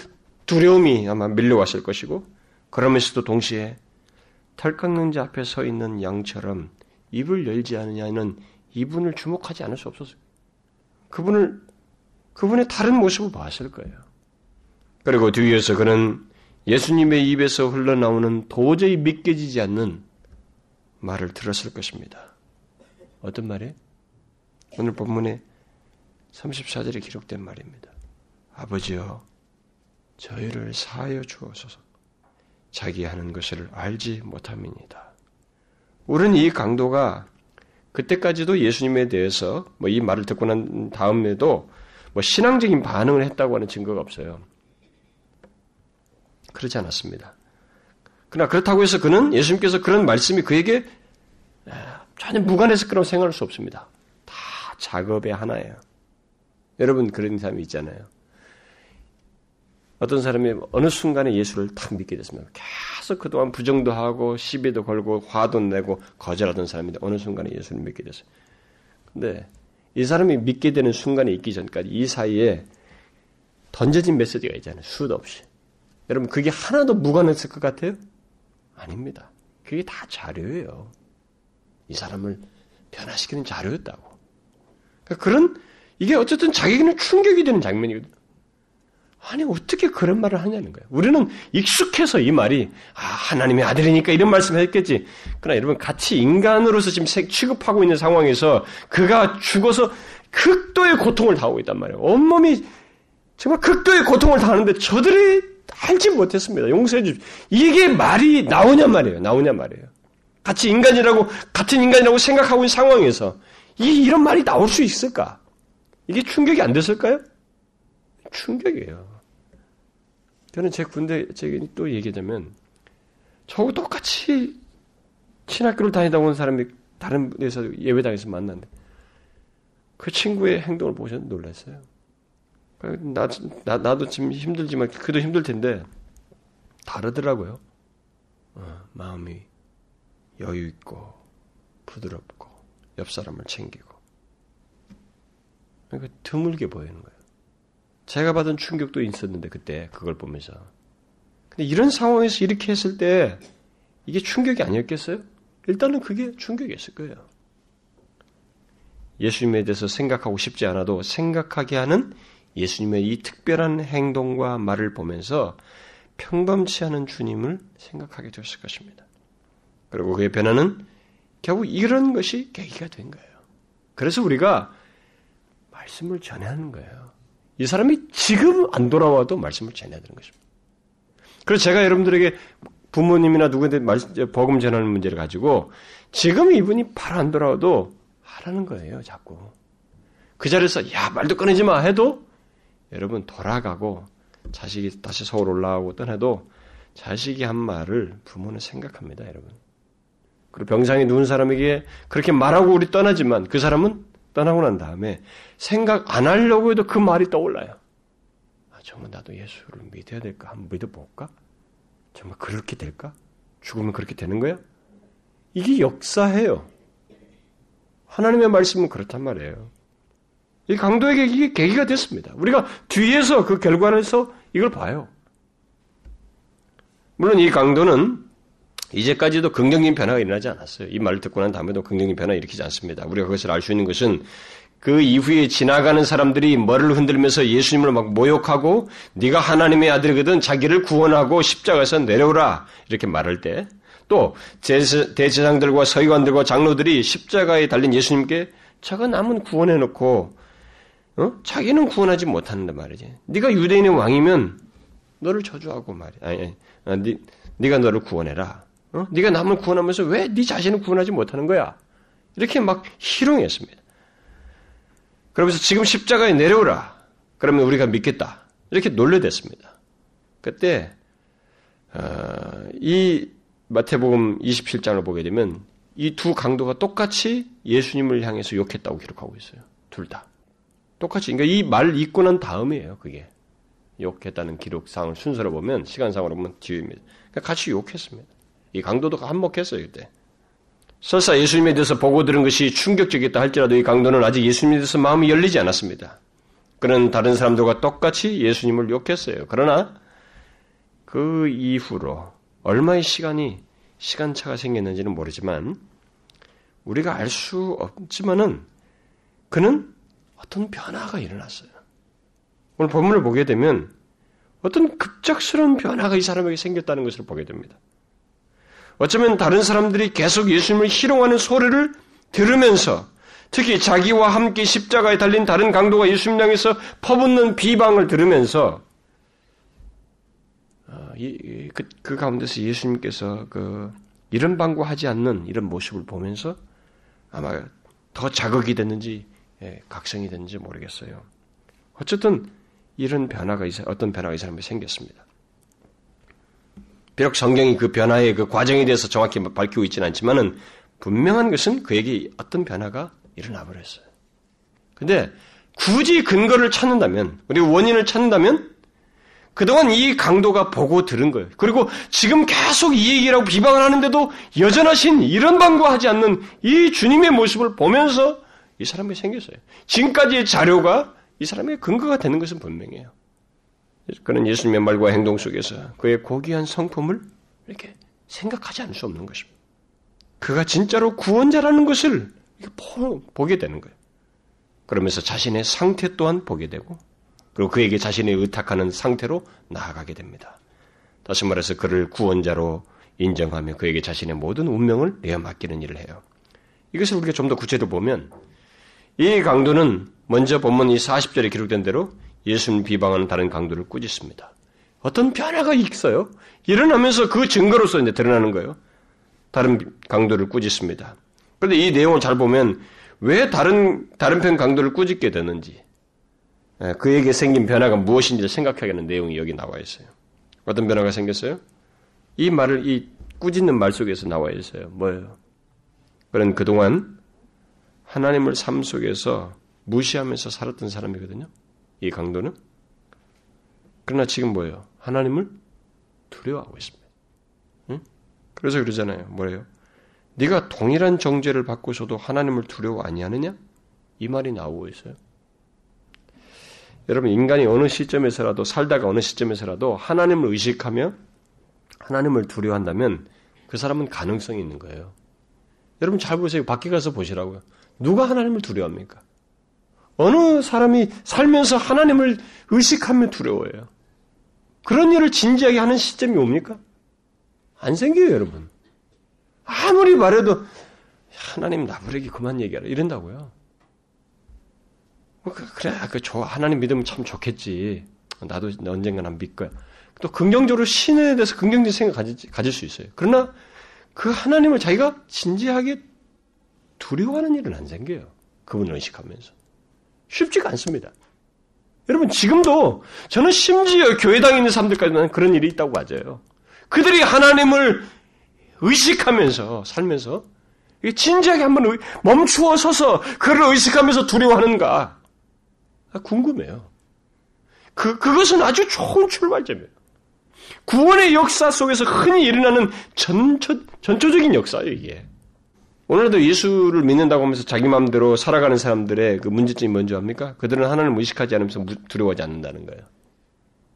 두려움이 아마 밀려왔을 것이고 그러면서도 동시에 털 깎는 자 앞에 서 있는 양처럼 입을 열지 않느냐는 이분을 주목하지 않을 수 없었어요. 그분을 그분의 다른 모습을 봤을 거예요. 그리고 뒤에서 그는 예수님의 입에서 흘러나오는 도저히 믿겨지지 않는 말을 들었을 것입니다. 어떤 말이에요? 오늘 본문에 34절에 기록된 말입니다. 아버지여, 저희를 사하여 주옵소서. 자기 하는 것을 알지 못함이니다. 우리는 이 강도가 그때까지도 예수님에 대해서 뭐 이 말을 듣고 난 다음에도 뭐 신앙적인 반응을 했다고 하는 증거가 없어요. 그렇지 않았습니다. 그러나 그렇다고 해서 그는 예수님께서 그런 말씀이 그에게 전혀 무관해서 그런 생각할 수 없습니다. 다 작업의 하나예요. 여러분 그런 사람이 있잖아요. 어떤 사람이 어느 순간에 예수를 탁 믿게 됐습니다. 계속 그동안 부정도 하고 시비도 걸고 화도 내고 거절하던 사람인데 어느 순간에 예수를 믿게 됐어요. 근데 이 사람이 믿게 되는 순간이 있기 전까지 이 사이에 던져진 메시지가 있잖아요. 수도 없이. 여러분 그게 하나도 무관했을 것 같아요? 아닙니다. 그게 다 자료예요. 이 사람을 변화시키는 자료였다고. 그러니까 그런 이게 어쨌든 자기에게는 충격이 되는 장면이거든요. 아니 어떻게 그런 말을 하냐는 거예요. 우리는 익숙해서 이 말이 아 하나님의 아들이니까 이런 말씀을 했겠지. 그러나 여러분 같이 인간으로서 지금 취급하고 있는 상황에서 그가 죽어서 극도의 고통을 당하고 있단 말이에요. 온몸이 정말 극도의 고통을 당하는데 저들이 알지 못했습니다. 용서해 주십시오. 이게 말이 나오냐 말이에요. 나오냐 말이에요. 같이 인간이라고 같은 인간이라고 생각하고 있는 상황에서 이 이런 말이 나올 수 있을까? 이게 충격이 안 됐을까요? 충격이에요. 저는 제 군대 제가 또 얘기하자면 저하고 똑같이 신학교를 다니다 온 사람이 다른 데서 예배당에서 만났는데 그 친구의 행동을 보셔 놀랐어요. 나, 나, 나도 지금 힘들지만 그도 힘들 텐데 다르더라고요. 어, 마음이 여유 있고 부드럽고 옆 사람을 챙기고 그러니까 드물게 보이는 거예요. 제가 받은 충격도 있었는데 그때 그걸 보면서 근데 이런 상황에서 이렇게 했을 때 이게 충격이 아니었겠어요? 일단은 그게 충격이었을 거예요. 예수님에 대해서 생각하고 싶지 않아도 생각하게 하는 예수님의 이 특별한 행동과 말을 보면서 평범치 않은 주님을 생각하게 되었을 것입니다. 그리고 그의 변화는 결국 이런 것이 계기가 된 거예요. 그래서 우리가 말씀을 전해야 하는 거예요. 이 사람이 지금 안 돌아와도 말씀을 전해야 되는 것입니다. 그래서 제가 여러분들에게 부모님이나 누구한테 복음 전하는 문제를 가지고 지금 이분이 바로 안 돌아와도 하라는 거예요, 자꾸. 그 자리에서 야 말도 꺼내지 마 해도 여러분 돌아가고 자식이 다시 서울 올라가고 떠나도 자식이 한 말을 부모는 생각합니다, 여러분. 그리고 병상에 누운 사람에게 그렇게 말하고 우리 떠나지만 그 사람은 떠나고 난 다음에 생각 안 하려고 해도 그 말이 떠올라요. 아, 정말 나도 예수를 믿어야 될까? 한번 믿어볼까? 정말 그렇게 될까? 죽으면 그렇게 되는 거야? 이게 역사해요. 하나님의 말씀은 그렇단 말이에요. 이 강도에게 이게 계기가 됐습니다. 우리가 뒤에서 그 결과에서 이걸 봐요. 물론 이 강도는 이제까지도 긍정적인 변화가 일어나지 않았어요. 이 말을 듣고 난 다음에도 긍정적인 변화 를 일으키지 않습니다. 우리가 그것을 알 수 있는 것은 그 이후에 지나가는 사람들이 머리를 흔들면서 예수님을 막 모욕하고 네가 하나님의 아들이거든 자기를 구원하고 십자가에서 내려오라 이렇게 말할 때 또 대제사장들과 서기관들과 장로들이 십자가에 달린 예수님께 저가 남은 구원해 놓고 어? 자기는 구원하지 못하는데 말이지. 네가 유대인의 왕이면 너를 저주하고 말이야. 아니, 아니, 아, 네, 네가 너를 구원해라. 어? 네가 남을 구원하면서 왜 네 자신을 구원하지 못하는 거야? 이렇게 막 희롱했습니다. 그러면서 지금 십자가에 내려오라. 그러면 우리가 믿겠다. 이렇게 논례됐습니다. 그때 어, 이 마태복음 27장을 보게 되면 이 두 강도가 똑같이 예수님을 향해서 욕했다고 기록하고 있어요. 둘 다. 똑같이 그러니까 이 말 읽고 난 다음이에요. 그게 욕했다는 기록상을 순서로 보면 시간상으로 보면 뒤입니다. 그러니까 같이 욕했습니다. 이 강도도 한몫했어요 그때. 설사 예수님에 대해서 보고 들은 것이 충격적이었다 할지라도 이 강도는 아직 예수님에 대해서 마음이 열리지 않았습니다. 그는 다른 사람들과 똑같이 예수님을 욕했어요. 그러나 그 이후로 얼마의 시간이 시간차가 생겼는지는 모르지만 우리가 알 수 없지만은 그는 어떤 변화가 일어났어요. 오늘 본문을 보게 되면 어떤 급작스러운 변화가 이 사람에게 생겼다는 것을 보게 됩니다. 어쩌면 다른 사람들이 계속 예수님을 희롱하는 소리를 들으면서 특히 자기와 함께 십자가에 달린 다른 강도가 예수님 향해서 퍼붓는 비방을 들으면서 어, 그, 그, 가운데서 예수님께서 그 이런 방구하지 않는 이런 모습을 보면서 아마 더 자극이 됐는지 예, 각성이 됐는지 모르겠어요. 어쨌든 이런 변화가 어떤 변화가 이 사람에 생겼습니다. 비록 성경이 그 변화의 그 과정에 대해서 정확히 밝히고 있지는 않지만은 분명한 것은 그에게 어떤 변화가 일어나 버렸어요. 근데 굳이 근거를 찾는다면, 우리 원인을 찾는다면, 그동안 이 강도가 보고 들은 거예요. 그리고 지금 계속 이 얘기라고 비방을 하는데도 여전하신 이런 방구하지 않는 이 주님의 모습을 보면서 이 사람이 생겼어요. 지금까지의 자료가 이 사람의 근거가 되는 것은 분명해요. 그는 예수님의 말과 행동 속에서 그의 고귀한 성품을 이렇게 생각하지 않을 수 없는 것입니다. 그가 진짜로 구원자라는 것을 보게 되는 거예요. 그러면서 자신의 상태 또한 보게 되고, 그리고 그에게 자신의 의탁하는 상태로 나아가게 됩니다. 다시 말해서 그를 구원자로 인정하며 그에게 자신의 모든 운명을 내어 맡기는 일을 해요. 이것을 우리가 좀 더 구체적으로 보면, 이 강도는 먼저 본문 이 40절에 기록된 대로 예수님 비방하는 다른 강도를 꾸짖습니다. 어떤 변화가 있어요? 일어나면서 그 증거로서 이제 드러나는 거예요. 다른 강도를 꾸짖습니다. 그런데 이 내용을 잘 보면 왜 다른 다른 편 강도를 꾸짖게 되는지 예, 그에게 생긴 변화가 무엇인지를 생각하게 하는 내용이 여기 나와 있어요. 어떤 변화가 생겼어요? 이 말을 이 꾸짖는 말 속에서 나와 있어요. 뭐예요? 그는 그동안 하나님을 삶 속에서 무시하면서 살았던 사람이거든요. 이 강도는. 그러나 지금 뭐예요? 하나님을 두려워하고 있습니다. 응? 그래서 그러잖아요. 뭐예요? 네가 동일한 정죄를 받고서도 하나님을 두려워 아니하느냐? 이 말이 나오고 있어요. 여러분 인간이 어느 시점에서라도 살다가 어느 시점에서라도 하나님을 의식하며 하나님을 두려워한다면 그 사람은 가능성이 있는 거예요. 여러분 잘 보세요. 밖에 가서 보시라고요. 누가 하나님을 두려워합니까? 어느 사람이 살면서 하나님을 의식하며 두려워해요. 그런 일을 진지하게 하는 시점이 옵니까? 안 생겨요, 여러분. 아무리 말해도 하나님 나부르기 그만 얘기하라 이런다고요. 뭐 그, 그래, 그 저 하나님 믿으면 참 좋겠지. 나도 언젠가는 믿을 거야. 또 긍정적으로 신에 대해서 긍정적인 생각 가질, 가질 수 있어요. 그러나 그 하나님을 자기가 진지하게 두려워하는 일은 안 생겨요. 그분을 의식하면서. 쉽지가 않습니다. 여러분, 지금도 저는 심지어 교회 다니는 사람들까지는 그런 일이 있다고 맞아요. 그들이 하나님을 의식하면서 살면서 진지하게 한번 멈추어 서서 그를 의식하면서 두려워하는가? 아, 궁금해요. 그, 그것은 아주 좋은 출발점이에요. 구원의 역사 속에서 흔히 일어나는 전초, 전초적인 역사예요, 이게. 오늘도 예수를 믿는다고 하면서 자기 마음대로 살아가는 사람들의 그 문제점이 뭔지 압니까? 그들은 하나님을 의식하지 않으면서 두려워하지 않는다는 거예요.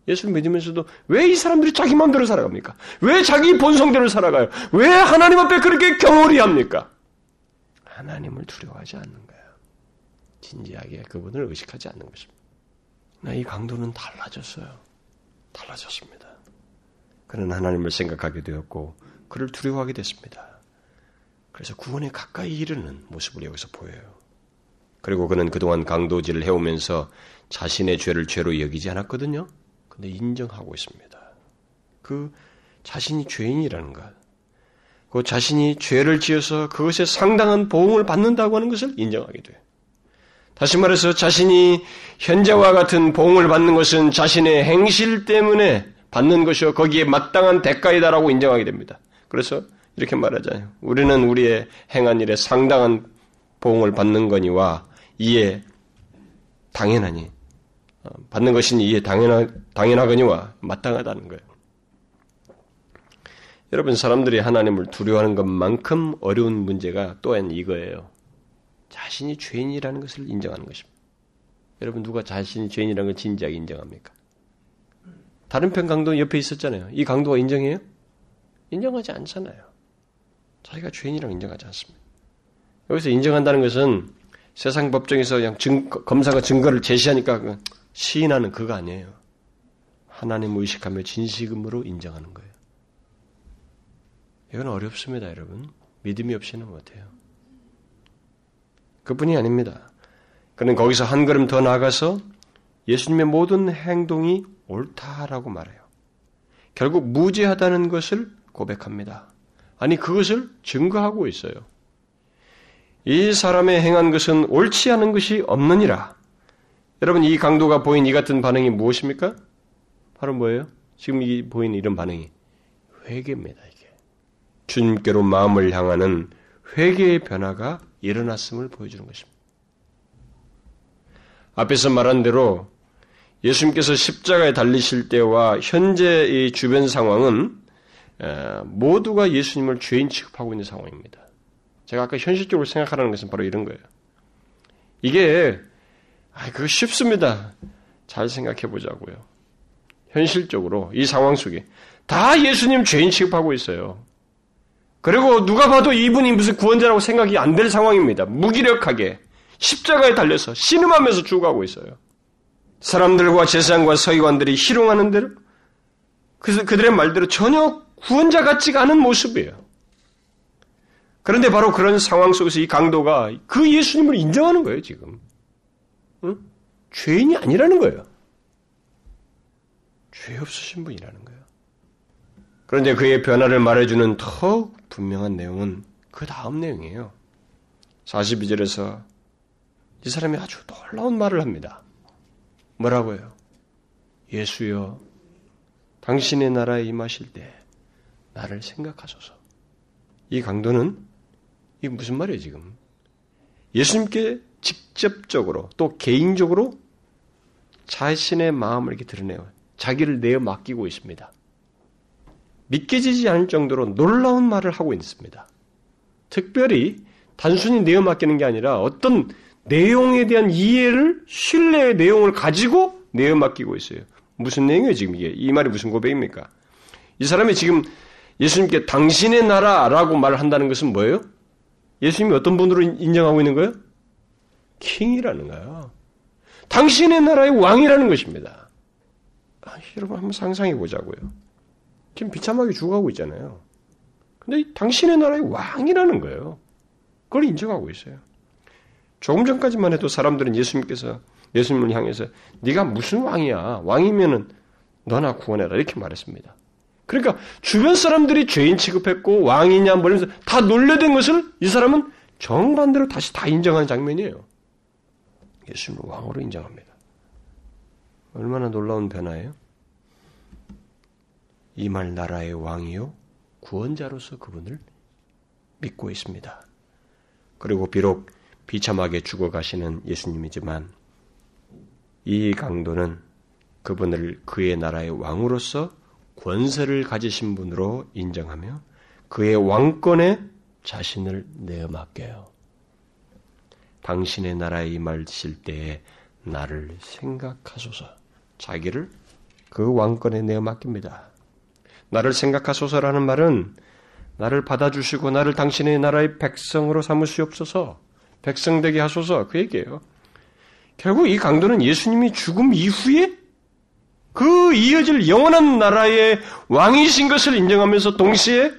예수를 믿으면서도 왜 이 사람들이 자기 마음대로 살아갑니까? 왜 자기 본성대로 살아가요? 왜 하나님 앞에 그렇게 경홀히 합니까? 하나님을 두려워하지 않는 거예요. 진지하게 그분을 의식하지 않는 것입니다. 이 강도는 달라졌어요. 달라졌습니다. 그는 하나님을 생각하게 되었고 그를 두려워하게 됐습니다. 그래서 구원에 가까이 이르는 모습을 여기서 보여요. 그리고 그는 그동안 강도질을 해오면서 자신의 죄를 죄로 여기지 않았거든요. 근데 인정하고 있습니다. 그 자신이 죄인이라는 것, 그 자신이 죄를 지어서 그것에 상당한 보응을 받는다고 하는 것을 인정하게 돼요. 다시 말해서 자신이 현재와 같은 보응을 받는 것은 자신의 행실 때문에 받는 것이요 거기에 마땅한 대가이다라고 인정하게 됩니다. 그래서 이렇게 말하잖아요. 우리는 우리의 행한 일에 상당한 보응을 받는 거니와 이에 당연하니 어, 받는 것이니 이에 당연하, 당연하거니와 마땅하다는 거예요. 여러분 사람들이 하나님을 두려워하는 것만큼 어려운 문제가 또한 이거예요. 자신이 죄인이라는 것을 인정하는 것입니다. 여러분 누가 자신이 죄인이라는 걸 진지하게 인정합니까? 다른 편 강도 옆에 있었잖아요. 이 강도가 인정해요? 인정하지 않잖아요. 자기가 죄인이라고 인정하지 않습니다. 여기서 인정한다는 것은 세상 법정에서 그냥 증, 검사가 증거를 제시하니까 그 시인하는 그거 아니에요. 하나님 의식하며 진실금으로 인정하는 거예요. 이건 어렵습니다, 여러분. 믿음이 없이는 못해요. 그뿐이 아닙니다. 그는 거기서 한 걸음 더 나아가서 예수님의 모든 행동이 옳다라고 말해요. 결국 무죄하다는 것을 고백합니다. 아니, 그것을 증거하고 있어요. 이 사람의 행한 것은 옳지 않은 것이 없느니라. 여러분, 이 강도가 보인 이 같은 반응이 무엇입니까? 바로 뭐예요? 지금 이 보이는 이런 반응이 회개입니다, 이게. 주님께로 마음을 향하는 회개의 변화가 일어났음을 보여주는 것입니다. 앞에서 말한 대로 예수님께서 십자가에 달리실 때와 현재 이 주변 상황은 모두가 예수님을 죄인 취급하고 있는 상황입니다. 제가 아까 현실적으로 생각하라는 것은 바로 이런 거예요. 이게 아, 그거 쉽습니다. 잘 생각해 보자고요. 현실적으로 이 상황 속에 다 예수님 죄인 취급하고 있어요. 그리고 누가 봐도 이분이 무슨 구원자라고 생각이 안 될 상황입니다. 무기력하게 십자가에 달려서 신음하면서 죽어가고 있어요. 사람들과 재상과 서기관들이 희롱하는 대로 그래서 그들의 말대로 전혀 구원자 같지가 않은 모습이에요. 그런데 바로 그런 상황 속에서 이 강도가 그 예수님을 인정하는 거예요, 지금. 응? 죄인이 아니라는 거예요. 죄 없으신 분이라는 거예요. 그런데 그의 변화를 말해주는 더 분명한 내용은 그 다음 내용이에요. 42절에서 이 사람이 아주 놀라운 말을 합니다. 뭐라고요? 예수여, 당신의 나라에 임하실 때 나를 생각하소서. 이 강도는 이게 무슨 말이에요, 지금? 예수님께 직접적으로 또 개인적으로 자신의 마음을 이렇게 드러내요. 자기를 내어 맡기고 있습니다. 믿겨지지 않을 정도로 놀라운 말을 하고 있습니다. 특별히 단순히 내어 맡기는 게 아니라 어떤 내용에 대한 이해를 신뢰의 내용을 가지고 내어 맡기고 있어요. 무슨 내용이에요, 지금 이게? 이 말이 무슨 고백입니까? 이 사람이 지금 예수님께 당신의 나라라고 말을 한다는 것은 뭐예요? 예수님이 어떤 분으로 인정하고 있는 거예요? 킹이라는 거예요. 당신의 나라의 왕이라는 것입니다. 아, 여러분 한번 상상해 보자고요. 지금 비참하게 죽어가고 있잖아요. 근데 당신의 나라의 왕이라는 거예요. 그걸 인정하고 있어요. 조금 전까지만 해도 사람들은 예수님께서 예수님을 향해서 네가 무슨 왕이야? 왕이면은 너나 구원해라 이렇게 말했습니다. 그러니까 주변 사람들이 죄인 취급했고 왕이냐 뭐면서 다 놀려댄 것을 이 사람은 정반대로 다시 다 인정하는 장면이에요. 예수님을 왕으로 인정합니다. 얼마나 놀라운 변화예요? 이 말 나라의 왕이요 구원자로서 그분을 믿고 있습니다. 그리고 비록 비참하게 죽어가시는 예수님이지만 이 강도는 그분을 그의 나라의 왕으로서 권세를 가지신 분으로 인정하며 그의 왕권에 자신을 내어 맡겨요. 당신의 나라에 임하실 때에 나를 생각하소서. 자기를 그 왕권에 내어 맡깁니다. 나를 생각하소서라는 말은 나를 받아주시고 나를 당신의 나라의 백성으로 삼으시옵소서. 백성 되게 하소서. 그 얘기예요. 결국 이 강도는 예수님이 죽음 이후에 그 이어질 영원한 나라의 왕이신 것을 인정하면서 동시에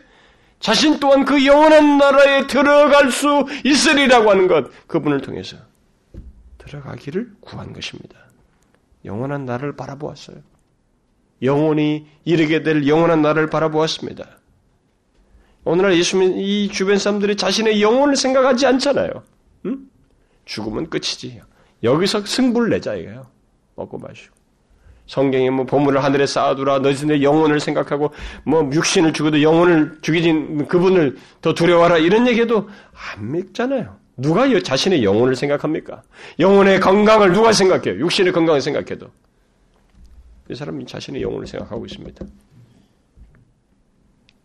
자신 또한 그 영원한 나라에 들어갈 수 있으리라고 하는 것, 그분을 통해서 들어가기를 구한 것입니다. 영원한 나라를 바라보았어요. 영원히 이르게 될 영원한 나라를 바라보았습니다. 오늘날 예수님, 이 주변 사람들이 자신의 영혼을 생각하지 않잖아요. 응? 죽으면 끝이지. 여기서 승부를 내자 이거예요. 먹고 마시고. 성경에 뭐 보물을 하늘에 쌓아두라 너희들의 영혼을 생각하고 뭐 육신을 죽어도 영혼을 죽이진 그분을 더 두려워하라 이런 얘기도 안 믿잖아요. 누가 자신의 영혼을 생각합니까? 영혼의 건강을 누가 생각해요? 육신의 건강을 생각해도 이 사람이 자신의 영혼을 생각하고 있습니다.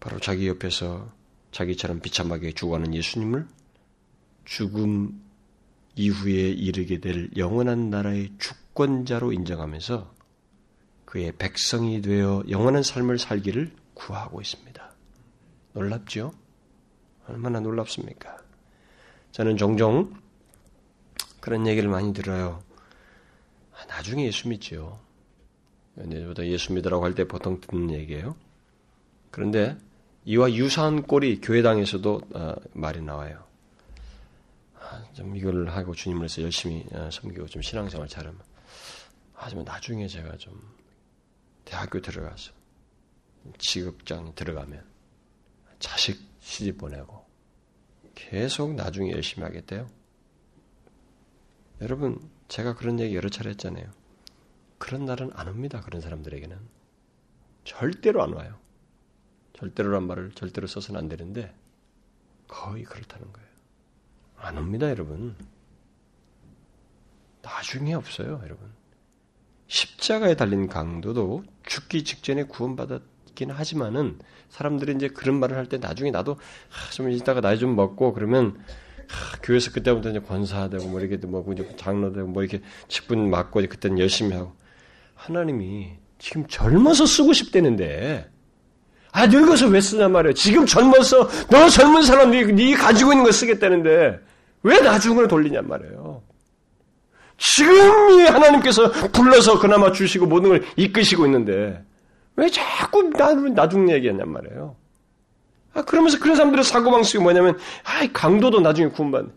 바로 자기 옆에서 자기처럼 비참하게 죽어가는 예수님을 죽음 이후에 이르게 될 영원한 나라의 주권자로 인정하면서 그의 백성이 되어 영원한 삶을 살기를 구하고 있습니다. 놀랍죠? 얼마나 놀랍습니까? 저는 종종 그런 얘기를 많이 들어요. 아, 나중에 예수 믿지요. 내보다 예수 믿으라고 할 때 보통 듣는 얘기예요. 그런데 이와 유사한 꼴이 교회당에서도 어, 말이 나와요. 아, 좀 이걸 하고 주님을 해서 열심히 어, 섬기고 좀 신앙생활 잘하면 하지만 나중에 제가 좀 대학교 들어가서 직업장 들어가면 자식 시집 보내고 계속 나중에 열심히 하겠대요. 여러분, 제가 그런 얘기 여러 차례 했잖아요. 그런 날은 안 옵니다. 그런 사람들에게는. 절대로 안 와요. 절대로란 말을 절대로 써서는 안 되는데 거의 그렇다는 거예요. 안 옵니다, 여러분. 나중에 없어요, 여러분. 십자가에 달린 강도도 죽기 직전에 구원받았긴 하지만은 사람들이 이제 그런 말을 할 때 나중에 나도 하, 좀 이따가 나이 좀 먹고 그러면 하, 교회에서 그때부터 이제 권사되고 뭐 이렇게 뭐 이제 장로되고 뭐 이렇게 직분 맡고 그때는 열심히 하고 하나님이 지금 젊어서 쓰고 싶대는데 아 늙어서 왜 쓰냐 말이야. 지금 젊어서 너 젊은 사람이 네 가지고 있는 거 쓰겠다는데 왜 나중으로 돌리냔 말이에요. 지금 이 하나님께서 불러서 그나마 주시고 모든 걸 이끄시고 있는데 왜 자꾸 나중 얘기했냔 말이에요. 아, 그러면서 그런 사람들의 사고방식이 뭐냐면, 아, 강도도 나중에 구원받네.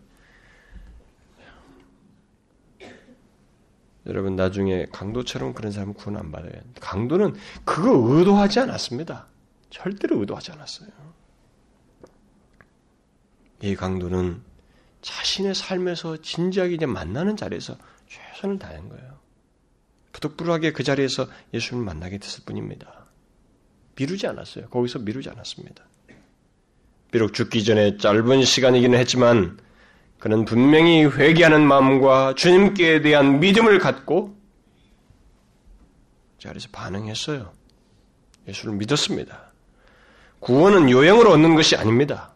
여러분, 나중에 강도처럼 그런 사람은 구원 안 받아요. 강도는 그거 의도하지 않았습니다. 절대로 의도하지 않았어요. 이 강도는 자신의 삶에서 진지하게 이제 만나는 자리에서 최선을 다한 거예요. 부득불하게 그 자리에서 예수님을 만나게 됐을 뿐입니다. 미루지 않았어요. 거기서 미루지 않았습니다. 비록 죽기 전에 짧은 시간이기는 했지만 그는 분명히 회개하는 마음과 주님께 대한 믿음을 갖고 자리에서 반응했어요. 예수를 믿었습니다. 구원은 요행으로 얻는 것이 아닙니다.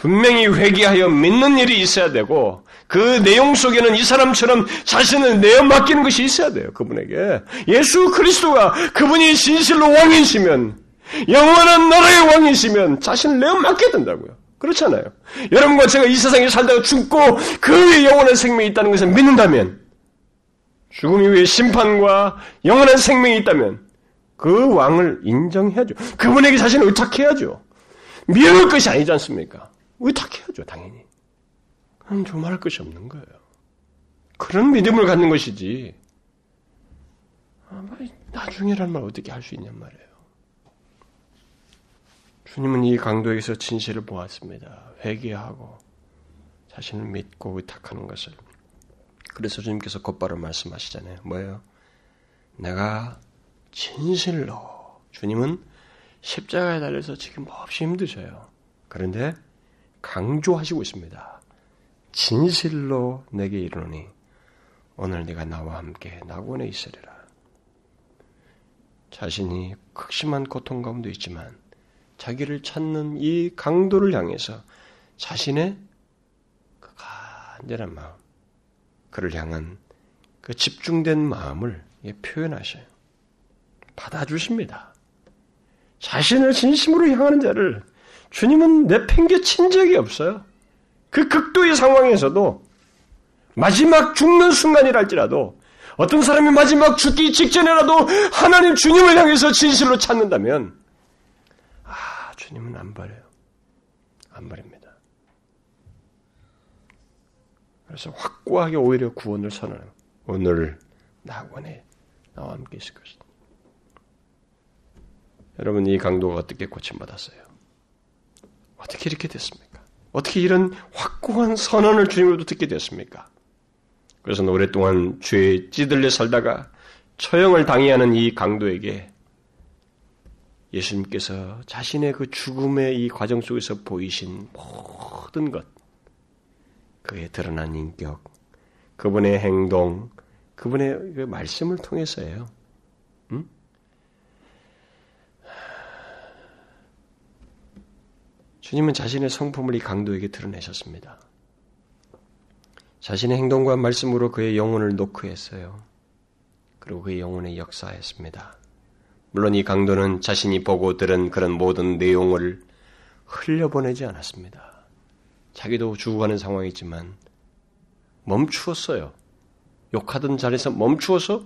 분명히 회개하여 믿는 일이 있어야 되고 그 내용 속에는 이 사람처럼 자신을 내어 맡기는 것이 있어야 돼요. 그분에게 예수 그리스도가 그분이 진실로 왕이시면 영원한 나라의 왕이시면 자신을 내어 맡게 된다고요. 그렇잖아요. 여러분과 제가 이 세상에 살다가 죽고 그 영원한 생명이 있다는 것을 믿는다면 죽음 이후에 심판과 영원한 생명이 있다면 그 왕을 인정해야죠. 그분에게 자신을 의탁해야죠. 미룰 것이 아니지 않습니까? 의탁해야죠, 당연히. 그럼 두말할 것이 없는 거예요. 그런 믿음을 갖는 것이지. 아, 나중에란 말 어떻게 할 수 있냔 말이에요. 주님은 이 강도에게서 진실을 보았습니다. 회개하고 자신을 믿고 의탁하는 것을. 그래서 주님께서 곧바로 말씀하시잖아요. 뭐예요? 내가 진실로 주님은 십자가에 달려서 지금 몹시 힘드셔요. 그런데 강조하시고 있습니다. 진실로 내게 이르노니 오늘 네가 나와 함께 낙원에 있으리라. 자신이 극심한 고통 가운데 있지만 자기를 찾는 이 강도를 향해서 자신의 그 간절한 마음, 그를 향한 그 집중된 마음을 표현하셔요. 받아주십니다. 자신을 진심으로 향하는 자를 주님은 내팽개친 적이 없어요. 그 극도의 상황에서도 마지막 죽는 순간이랄지라도 어떤 사람이 마지막 죽기 직전에라도 하나님 주님을 향해서 진실로 찾는다면 아 주님은 안 버려요. 안 버립니다. 그래서 확고하게 오히려 구원을 선언해요. 오늘 낙원에 나와 함께 있을 것이다. 여러분 이 강도가 어떻게 고침받았어요? 어떻게 이렇게 됐습니까? 어떻게 이런 확고한 선언을 주님으로부터 듣게 되었습니까? 그래서 오랫동안 죄에 찌들려 살다가 처형을 당해하는 이 강도에게 예수님께서 자신의 그 죽음의 이 과정 속에서 보이신 모든 것, 그의 드러난 인격, 그분의 행동, 그분의 그 말씀을 통해서예요. 음? 주님은 자신의 성품을 이 강도에게 드러내셨습니다. 자신의 행동과 말씀으로 그의 영혼을 노크했어요. 그리고 그의 영혼에 역사했습니다. 물론 이 강도는 자신이 보고 들은 그런 모든 내용을 흘려보내지 않았습니다. 자기도 죽어가는 상황이지만 멈추었어요. 욕하던 자리에서 멈추어서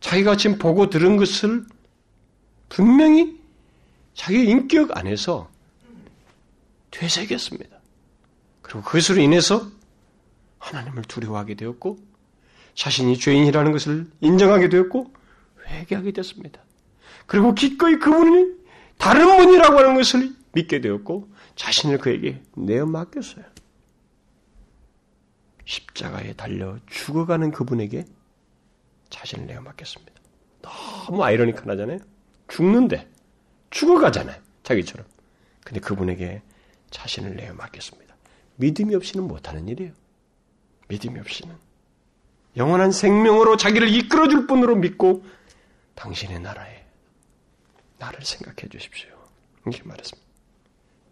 자기가 지금 보고 들은 것을 분명히 자기 인격 안에서 되새겼습니다. 그리고 그것으로 인해서 하나님을 두려워하게 되었고 자신이 죄인이라는 것을 인정하게 되었고 회개하게 됐습니다. 그리고 기꺼이 그분이 다른 분이라고 하는 것을 믿게 되었고 자신을 그에게 내어 맡겼어요. 십자가에 달려 죽어가는 그분에게 자신을 내어 맡겼습니다. 너무 아이러니컬하잖아요. 죽는데 죽어가잖아요. 자기처럼. 근데 그분에게 자신을 내어 맡겼습니다. 믿음이 없이는 못하는 일이에요. 믿음이 없이는. 영원한 생명으로 자기를 이끌어줄 분으로 믿고 당신의 나라에 나를 생각해 주십시오. 이렇게 말했습니다.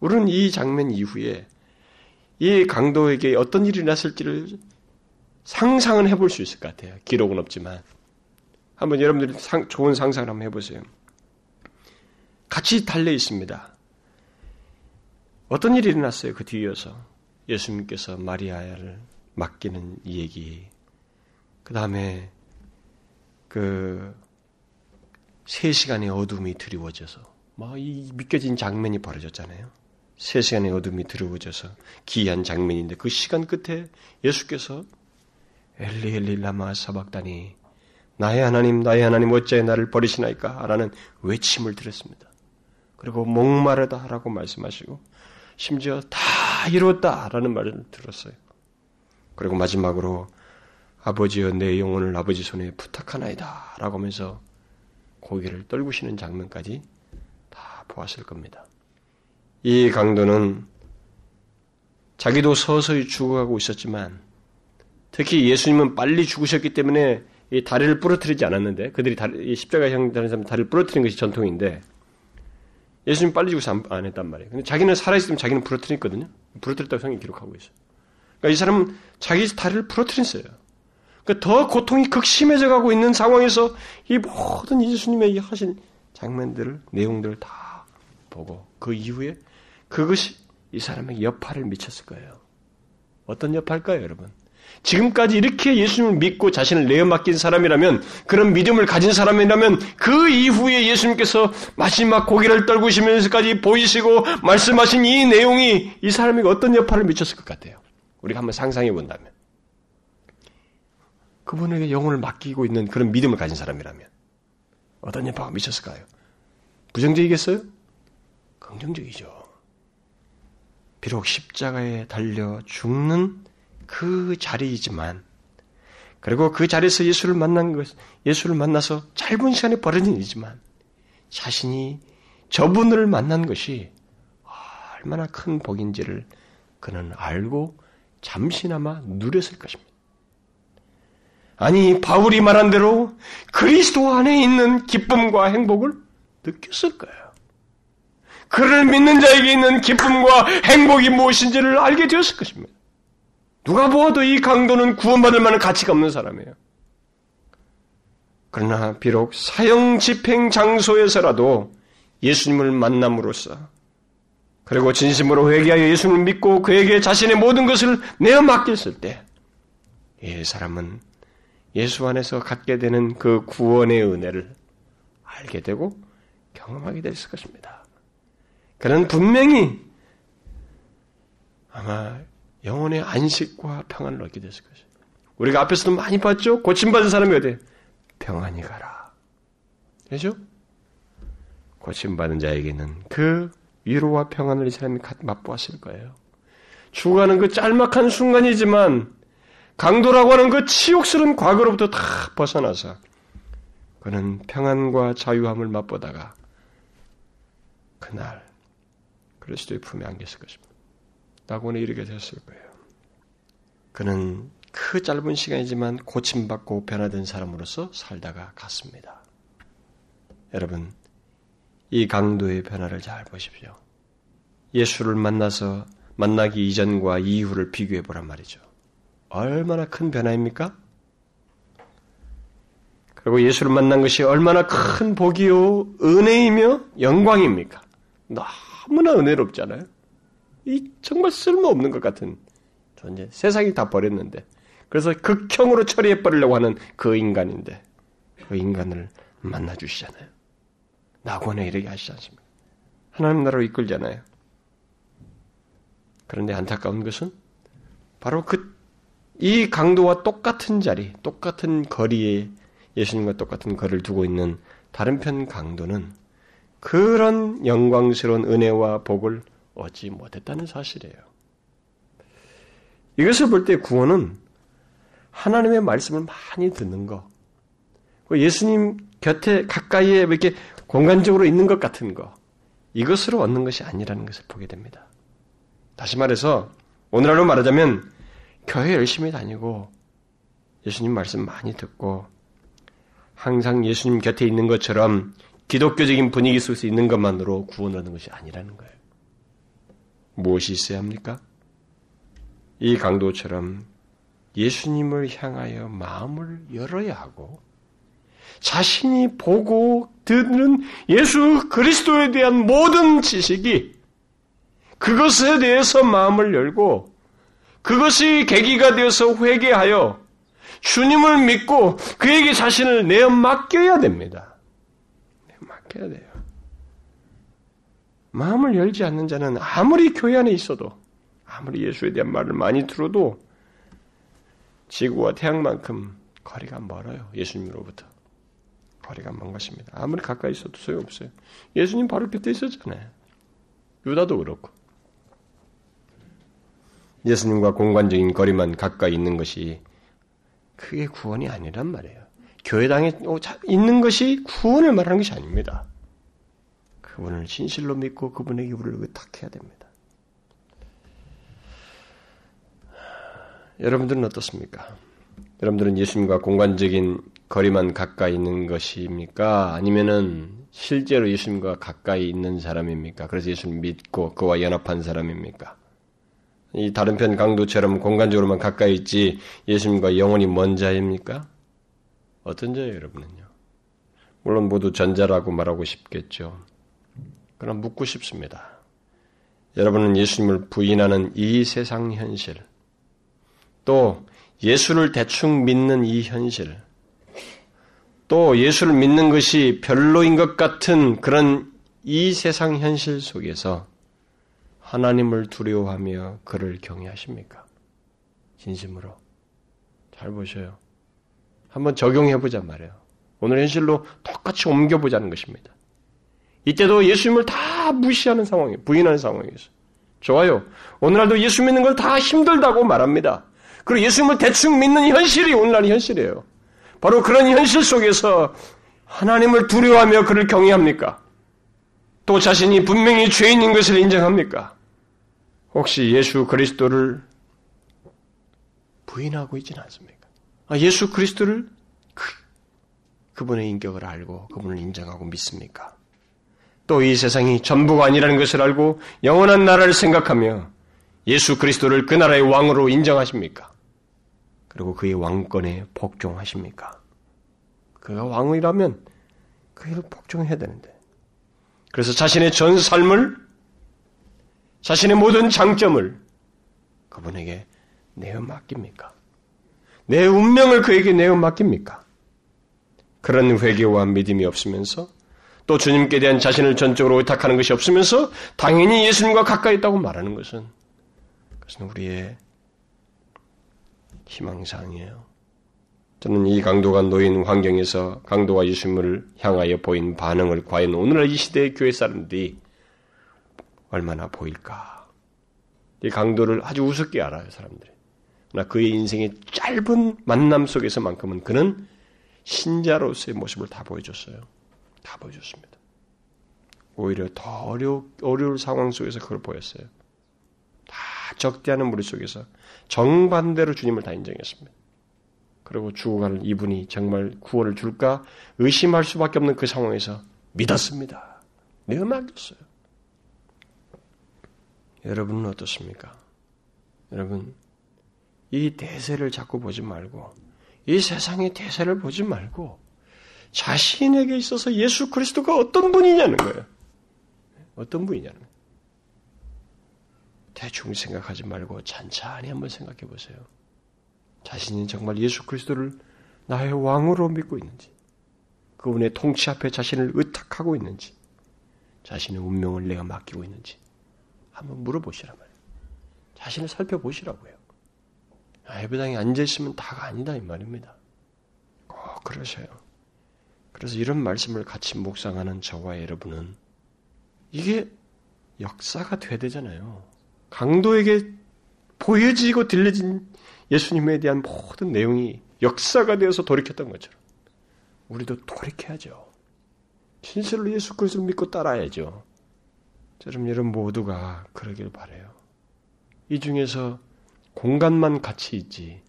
우리는 이 장면 이후에 이 강도에게 어떤 일이 났을지를 상상은 해볼 수 있을 것 같아요. 기록은 없지만. 한번 여러분들이 상, 좋은 상상을 한번 해보세요. 같이 달려 있습니다. 어떤 일이 일어났어요? 그 뒤이어서 예수님께서 마리아를 맡기는 얘기. 그 다음에 그 세 시간의 어둠이 드리워져서 막 이 믿겨진 장면이 벌어졌잖아요. 세 시간의 어둠이 드리워져서 기이한 장면인데 그 시간 끝에 예수께서 엘리 엘리 라마 사박다니 나의 하나님 나의 하나님 어찌 나를 버리시나이까 라는 외침을 들었습니다. 그리고 목마르다라고 말씀하시고 심지어 다 이루었다라는 말을 들었어요. 그리고 마지막으로 아버지여 내 영혼을 아버지 손에 부탁하나이다 라고 하면서 고개를 떨구시는 장면까지 다 보았을 겁니다. 이 강도는 자기도 서서히 죽어가고 있었지만 특히 예수님은 빨리 죽으셨기 때문에 이 다리를 부러뜨리지 않았는데 그들이 다리, 십자가형 다른 사람 다리를 부러뜨리는 것이 전통인데 예수님 빨리 죽어서 안, 안, 했단 말이에요. 근데 자기는 살아있으면 자기는 부러뜨렸거든요. 부러뜨렸다고 성이 기록하고 있어요. 그러니까 이 사람은 자기 다리를 부러뜨렸어요. 그러니까 더 고통이 극심해져 가고 있는 상황에서 이 모든 예수님의 하신 장면들을 내용들을 다 보고 그 이후에 그것이 이 사람에게 여파를 미쳤을 거예요. 어떤 여파일까요, 여러분? 지금까지 이렇게 예수님을 믿고 자신을 내어 맡긴 사람이라면, 그런 믿음을 가진 사람이라면, 그 이후에 예수님께서 마지막 고개를 떨구시면서까지 보이시고 말씀하신 이 내용이 이 사람에게 어떤 여파를 미쳤을 것 같아요. 우리가 한번 상상해 본다면. 그분에게 영혼을 맡기고 있는 그런 믿음을 가진 사람이라면, 어떤 여파가 미쳤을까요? 부정적이겠어요? 긍정적이죠. 비록 십자가에 달려 죽는 그 자리이지만, 그리고 그 자리에서 예수를 만난 것, 예수를 만나서 짧은 시간에 벌어진 일이지만, 자신이 저분을 만난 것이 얼마나 큰 복인지를 그는 알고 잠시나마 누렸을 것입니다. 아니, 바울이 말한 대로 그리스도 안에 있는 기쁨과 행복을 느꼈을 거예요. 그를 믿는 자에게 있는 기쁨과 행복이 무엇인지를 알게 되었을 것입니다. 누가 보아도 이 강도는 구원받을 만한 가치가 없는 사람이에요. 그러나 비록 사형 집행 장소에서라도 예수님을 만남으로써 그리고 진심으로 회개하여 예수님을 믿고 그에게 자신의 모든 것을 내어 맡겼을 때, 이 사람은 예수 안에서 갖게 되는 그 구원의 은혜를 알게 되고 경험하게 될 것입니다. 그는 분명히 아마 영혼의 안식과 평안을 얻게 됐을 것이에요. 우리가 앞에서도 많이 봤죠? 고침받은 사람이 어디? 평안히 가라. 그죠? 고침받은 자에게는 그 위로와 평안을 이 사람이 맛보았을 거예요. 죽어가는 그 짤막한 순간이지만 강도라고 하는 그 치욕스러운 과거로부터 다 벗어나서 그는 평안과 자유함을 맛보다가 그날 그리스도의 품에 안겼을 것입니다. 낙원에 이르게 되었을 거예요. 그는 그 짧은 시간이지만 고침받고 변화된 사람으로서 살다가 갔습니다. 여러분, 이 강도의 변화를 잘 보십시오. 예수를 만나서 만나기 이전과 이후를 비교해 보란 말이죠. 얼마나 큰 변화입니까? 그리고 예수를 만난 것이 얼마나 큰 복이요, 은혜이며 영광입니까? 너무나 은혜롭잖아요. 이 정말 쓸모없는 것 같은 존재. 세상이 다 버렸는데. 그래서 극형으로 처리해 버리려고 하는 그 인간인데, 그 인간을 만나 주시잖아요. 낙원에 이르게 하시지 않습니까? 하나님 나라로 이끌잖아요. 그런데 안타까운 것은 바로 그, 이 강도와 똑같은 자리, 똑같은 거리에 예수님과 똑같은 거리를 두고 있는 다른 편 강도는 그런 영광스러운 은혜와 복을 얻지 못했다는 사실이에요. 이것을 볼 때 구원은 하나님의 말씀을 많이 듣는 거, 예수님 곁에 가까이에 이렇게 공간적으로 있는 것 같은 거, 이것으로 얻는 것이 아니라는 것을 보게 됩니다. 다시 말해서, 오늘날로 말하자면, 교회 열심히 다니고, 예수님 말씀 많이 듣고, 항상 예수님 곁에 있는 것처럼 기독교적인 분위기 속에서 있는 것만으로 구원을 얻는 것이 아니라는 거예요. 무엇이 있어야 합니까? 이 강도처럼 예수님을 향하여 마음을 열어야 하고, 자신이 보고 듣는 예수 그리스도에 대한 모든 지식이 그것에 대해서 마음을 열고 그것이 계기가 되어서 회개하여 주님을 믿고 그에게 자신을 내어 맡겨야 됩니다. 맡겨야 돼요. 마음을 열지 않는 자는 아무리 교회 안에 있어도 아무리 예수에 대한 말을 많이 들어도 지구와 태양만큼 거리가 멀어요. 예수님으로부터. 거리가 먼 것입니다. 아무리 가까이 있어도 소용없어요. 예수님 바로 곁에 있었잖아요. 유다도 그렇고. 예수님과 공간적인 거리만 가까이 있는 것이 그게 구원이 아니란 말이에요. 교회당에 있는 것이 구원을 말하는 것이 아닙니다. 그분을 진실로 믿고 그분에게 우리를 의탁해야 됩니다. 여러분들은 어떻습니까? 여러분들은 예수님과 공간적인 거리만 가까이 있는 것입니까? 아니면은 실제로 예수님과 가까이 있는 사람입니까? 그래서 예수님 믿고 그와 연합한 사람입니까? 이 다른 편 강도처럼 공간적으로만 가까이 있지 예수님과 영원히 먼 자입니까? 어떤 자예요, 여러분은요? 물론 모두 전자라고 말하고 싶겠죠. 그럼 묻고 싶습니다. 여러분은 예수님을 부인하는 이 세상 현실, 또 예수를 대충 믿는 이 현실, 또 예수를 믿는 것이 별로인 것 같은 그런 이 세상 현실 속에서 하나님을 두려워하며 그를 경외하십니까? 진심으로. 잘 보셔요. 한번 적용해보자 말이에요. 오늘 현실로 똑같이 옮겨보자는 것입니다. 이때도 예수님을 다 무시하는 상황이에요. 부인하는 상황이에요. 좋아요. 오늘날도 예수 믿는 걸 다 힘들다고 말합니다. 그리고 예수님을 대충 믿는 현실이 오늘날 현실이에요. 바로 그런 현실 속에서 하나님을 두려워하며 그를 경외합니까? 또 자신이 분명히 죄인인 것을 인정합니까? 혹시 예수 그리스도를 부인하고 있지는 않습니까? 아, 예수 그리스도를 그, 그분의 인격을 알고 그분을 인정하고 믿습니까? 또 이 세상이 전부가 아니라는 것을 알고 영원한 나라를 생각하며 예수 그리스도를 그 나라의 왕으로 인정하십니까? 그리고 그의 왕권에 복종하십니까? 그가 왕이라면 그를 복종해야 되는데. 그래서 자신의 전 삶을, 자신의 모든 장점을 그분에게 내어 맡깁니까? 내 운명을 그에게 내어 맡깁니까? 그런 회개와 믿음이 없으면서 또 주님께 대한 자신을 전적으로 의탁하는 것이 없으면서 당연히 예수님과 가까이 있다고 말하는 것은 그것은 우리의 희망사항이에요. 저는 이 강도가 놓인 환경에서 강도가 예수님을 향하여 보인 반응을 과연 오늘날 이 시대의 교회 사람들이 얼마나 보일까? 이 강도를 아주 우습게 알아요, 사람들이. 나 그의 인생의 짧은 만남 속에서만큼은 그는 신자로서의 모습을 다 보여줬어요. 다 보여줬습니다. 오히려 더 어려, 어려울 상황 속에서 그걸 보였어요. 다 적대하는 무리 속에서 정반대로 주님을 다 인정했습니다. 그리고 죽어가는 이분이 정말 구원을 줄까 의심할 수밖에 없는 그 상황에서 믿었습니다. 내가 맡겼어요. 여러분은 어떻습니까? 여러분, 이 대세를 자꾸 보지 말고, 이 세상의 대세를 보지 말고, 자신에게 있어서 예수 그리스도가 어떤 분이냐는 거예요. 어떤 분이냐는 거예요. 대충 생각하지 말고 찬찬히 한번 생각해 보세요. 자신이 정말 예수 그리스도를 나의 왕으로 믿고 있는지, 그분의 통치 앞에 자신을 의탁하고 있는지, 자신의 운명을 내가 맡기고 있는지 한번 물어보시란 말이에요. 자신을 살펴보시라고요. 예배당에 앉아있으면 다가 아니다 이 말입니다. 꼭 그러셔요. 그래서 이런 말씀을 같이 묵상하는 저와 여러분은 이게 역사가 돼야 되잖아요. 강도에게 보여지고 들려진 예수님에 대한 모든 내용이 역사가 되어서 돌이켰던 것처럼 우리도 돌이켜야죠. 진실로 예수 그리스도를 믿고 따라야죠. 저럼 여러분 모두가 그러길 바래요. 이 중에서 공간만 같이 있지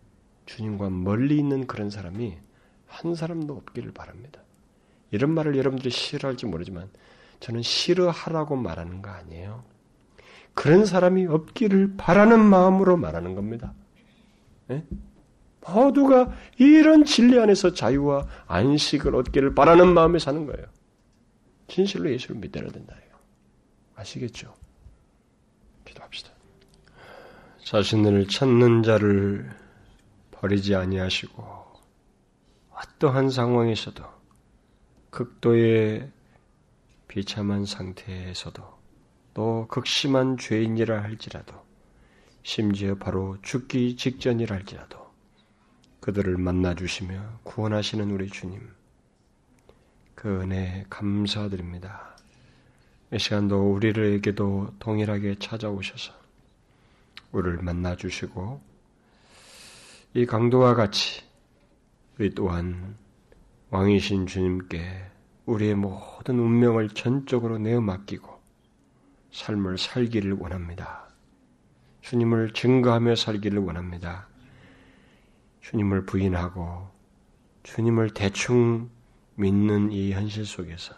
주님과 멀리 있는 그런 사람이 한 사람도 없기를 바랍니다. 이런 말을 여러분들이 싫어할지 모르지만 저는 싫어하라고 말하는 거 아니에요. 그런 사람이 없기를 바라는 마음으로 말하는 겁니다. 네? 모두가 이런 진리 안에서 자유와 안식을 얻기를 바라는 마음에 사는 거예요. 진실로 예수를 믿어야 된다. 아시겠죠? 기도합시다. 자신을 찾는 자를 버리지 아니하시고 어떠한 상황에서도 극도의 비참한 상태에서도 또 극심한 죄인이라 할지라도 심지어 바로 죽기 직전이라 할지라도 그들을 만나 주시며 구원하시는 우리 주님 그 은혜 감사드립니다. 이 시간도 우리에게도 동일하게 찾아오셔서 우리를 만나 주시고 이 강도와 같이 우리 또한 왕이신 주님께 우리의 모든 운명을 전적으로 내어 맡기고 삶을 살기를 원합니다. 주님을 증거하며 살기를 원합니다. 주님을 부인하고 주님을 대충 믿는 이 현실 속에서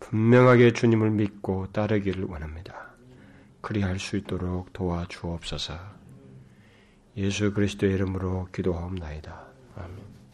분명하게 주님을 믿고 따르기를 원합니다. 그리할 수 있도록 도와주옵소서. 예수 그리스도의 이름으로 기도하옵나이다. 아멘.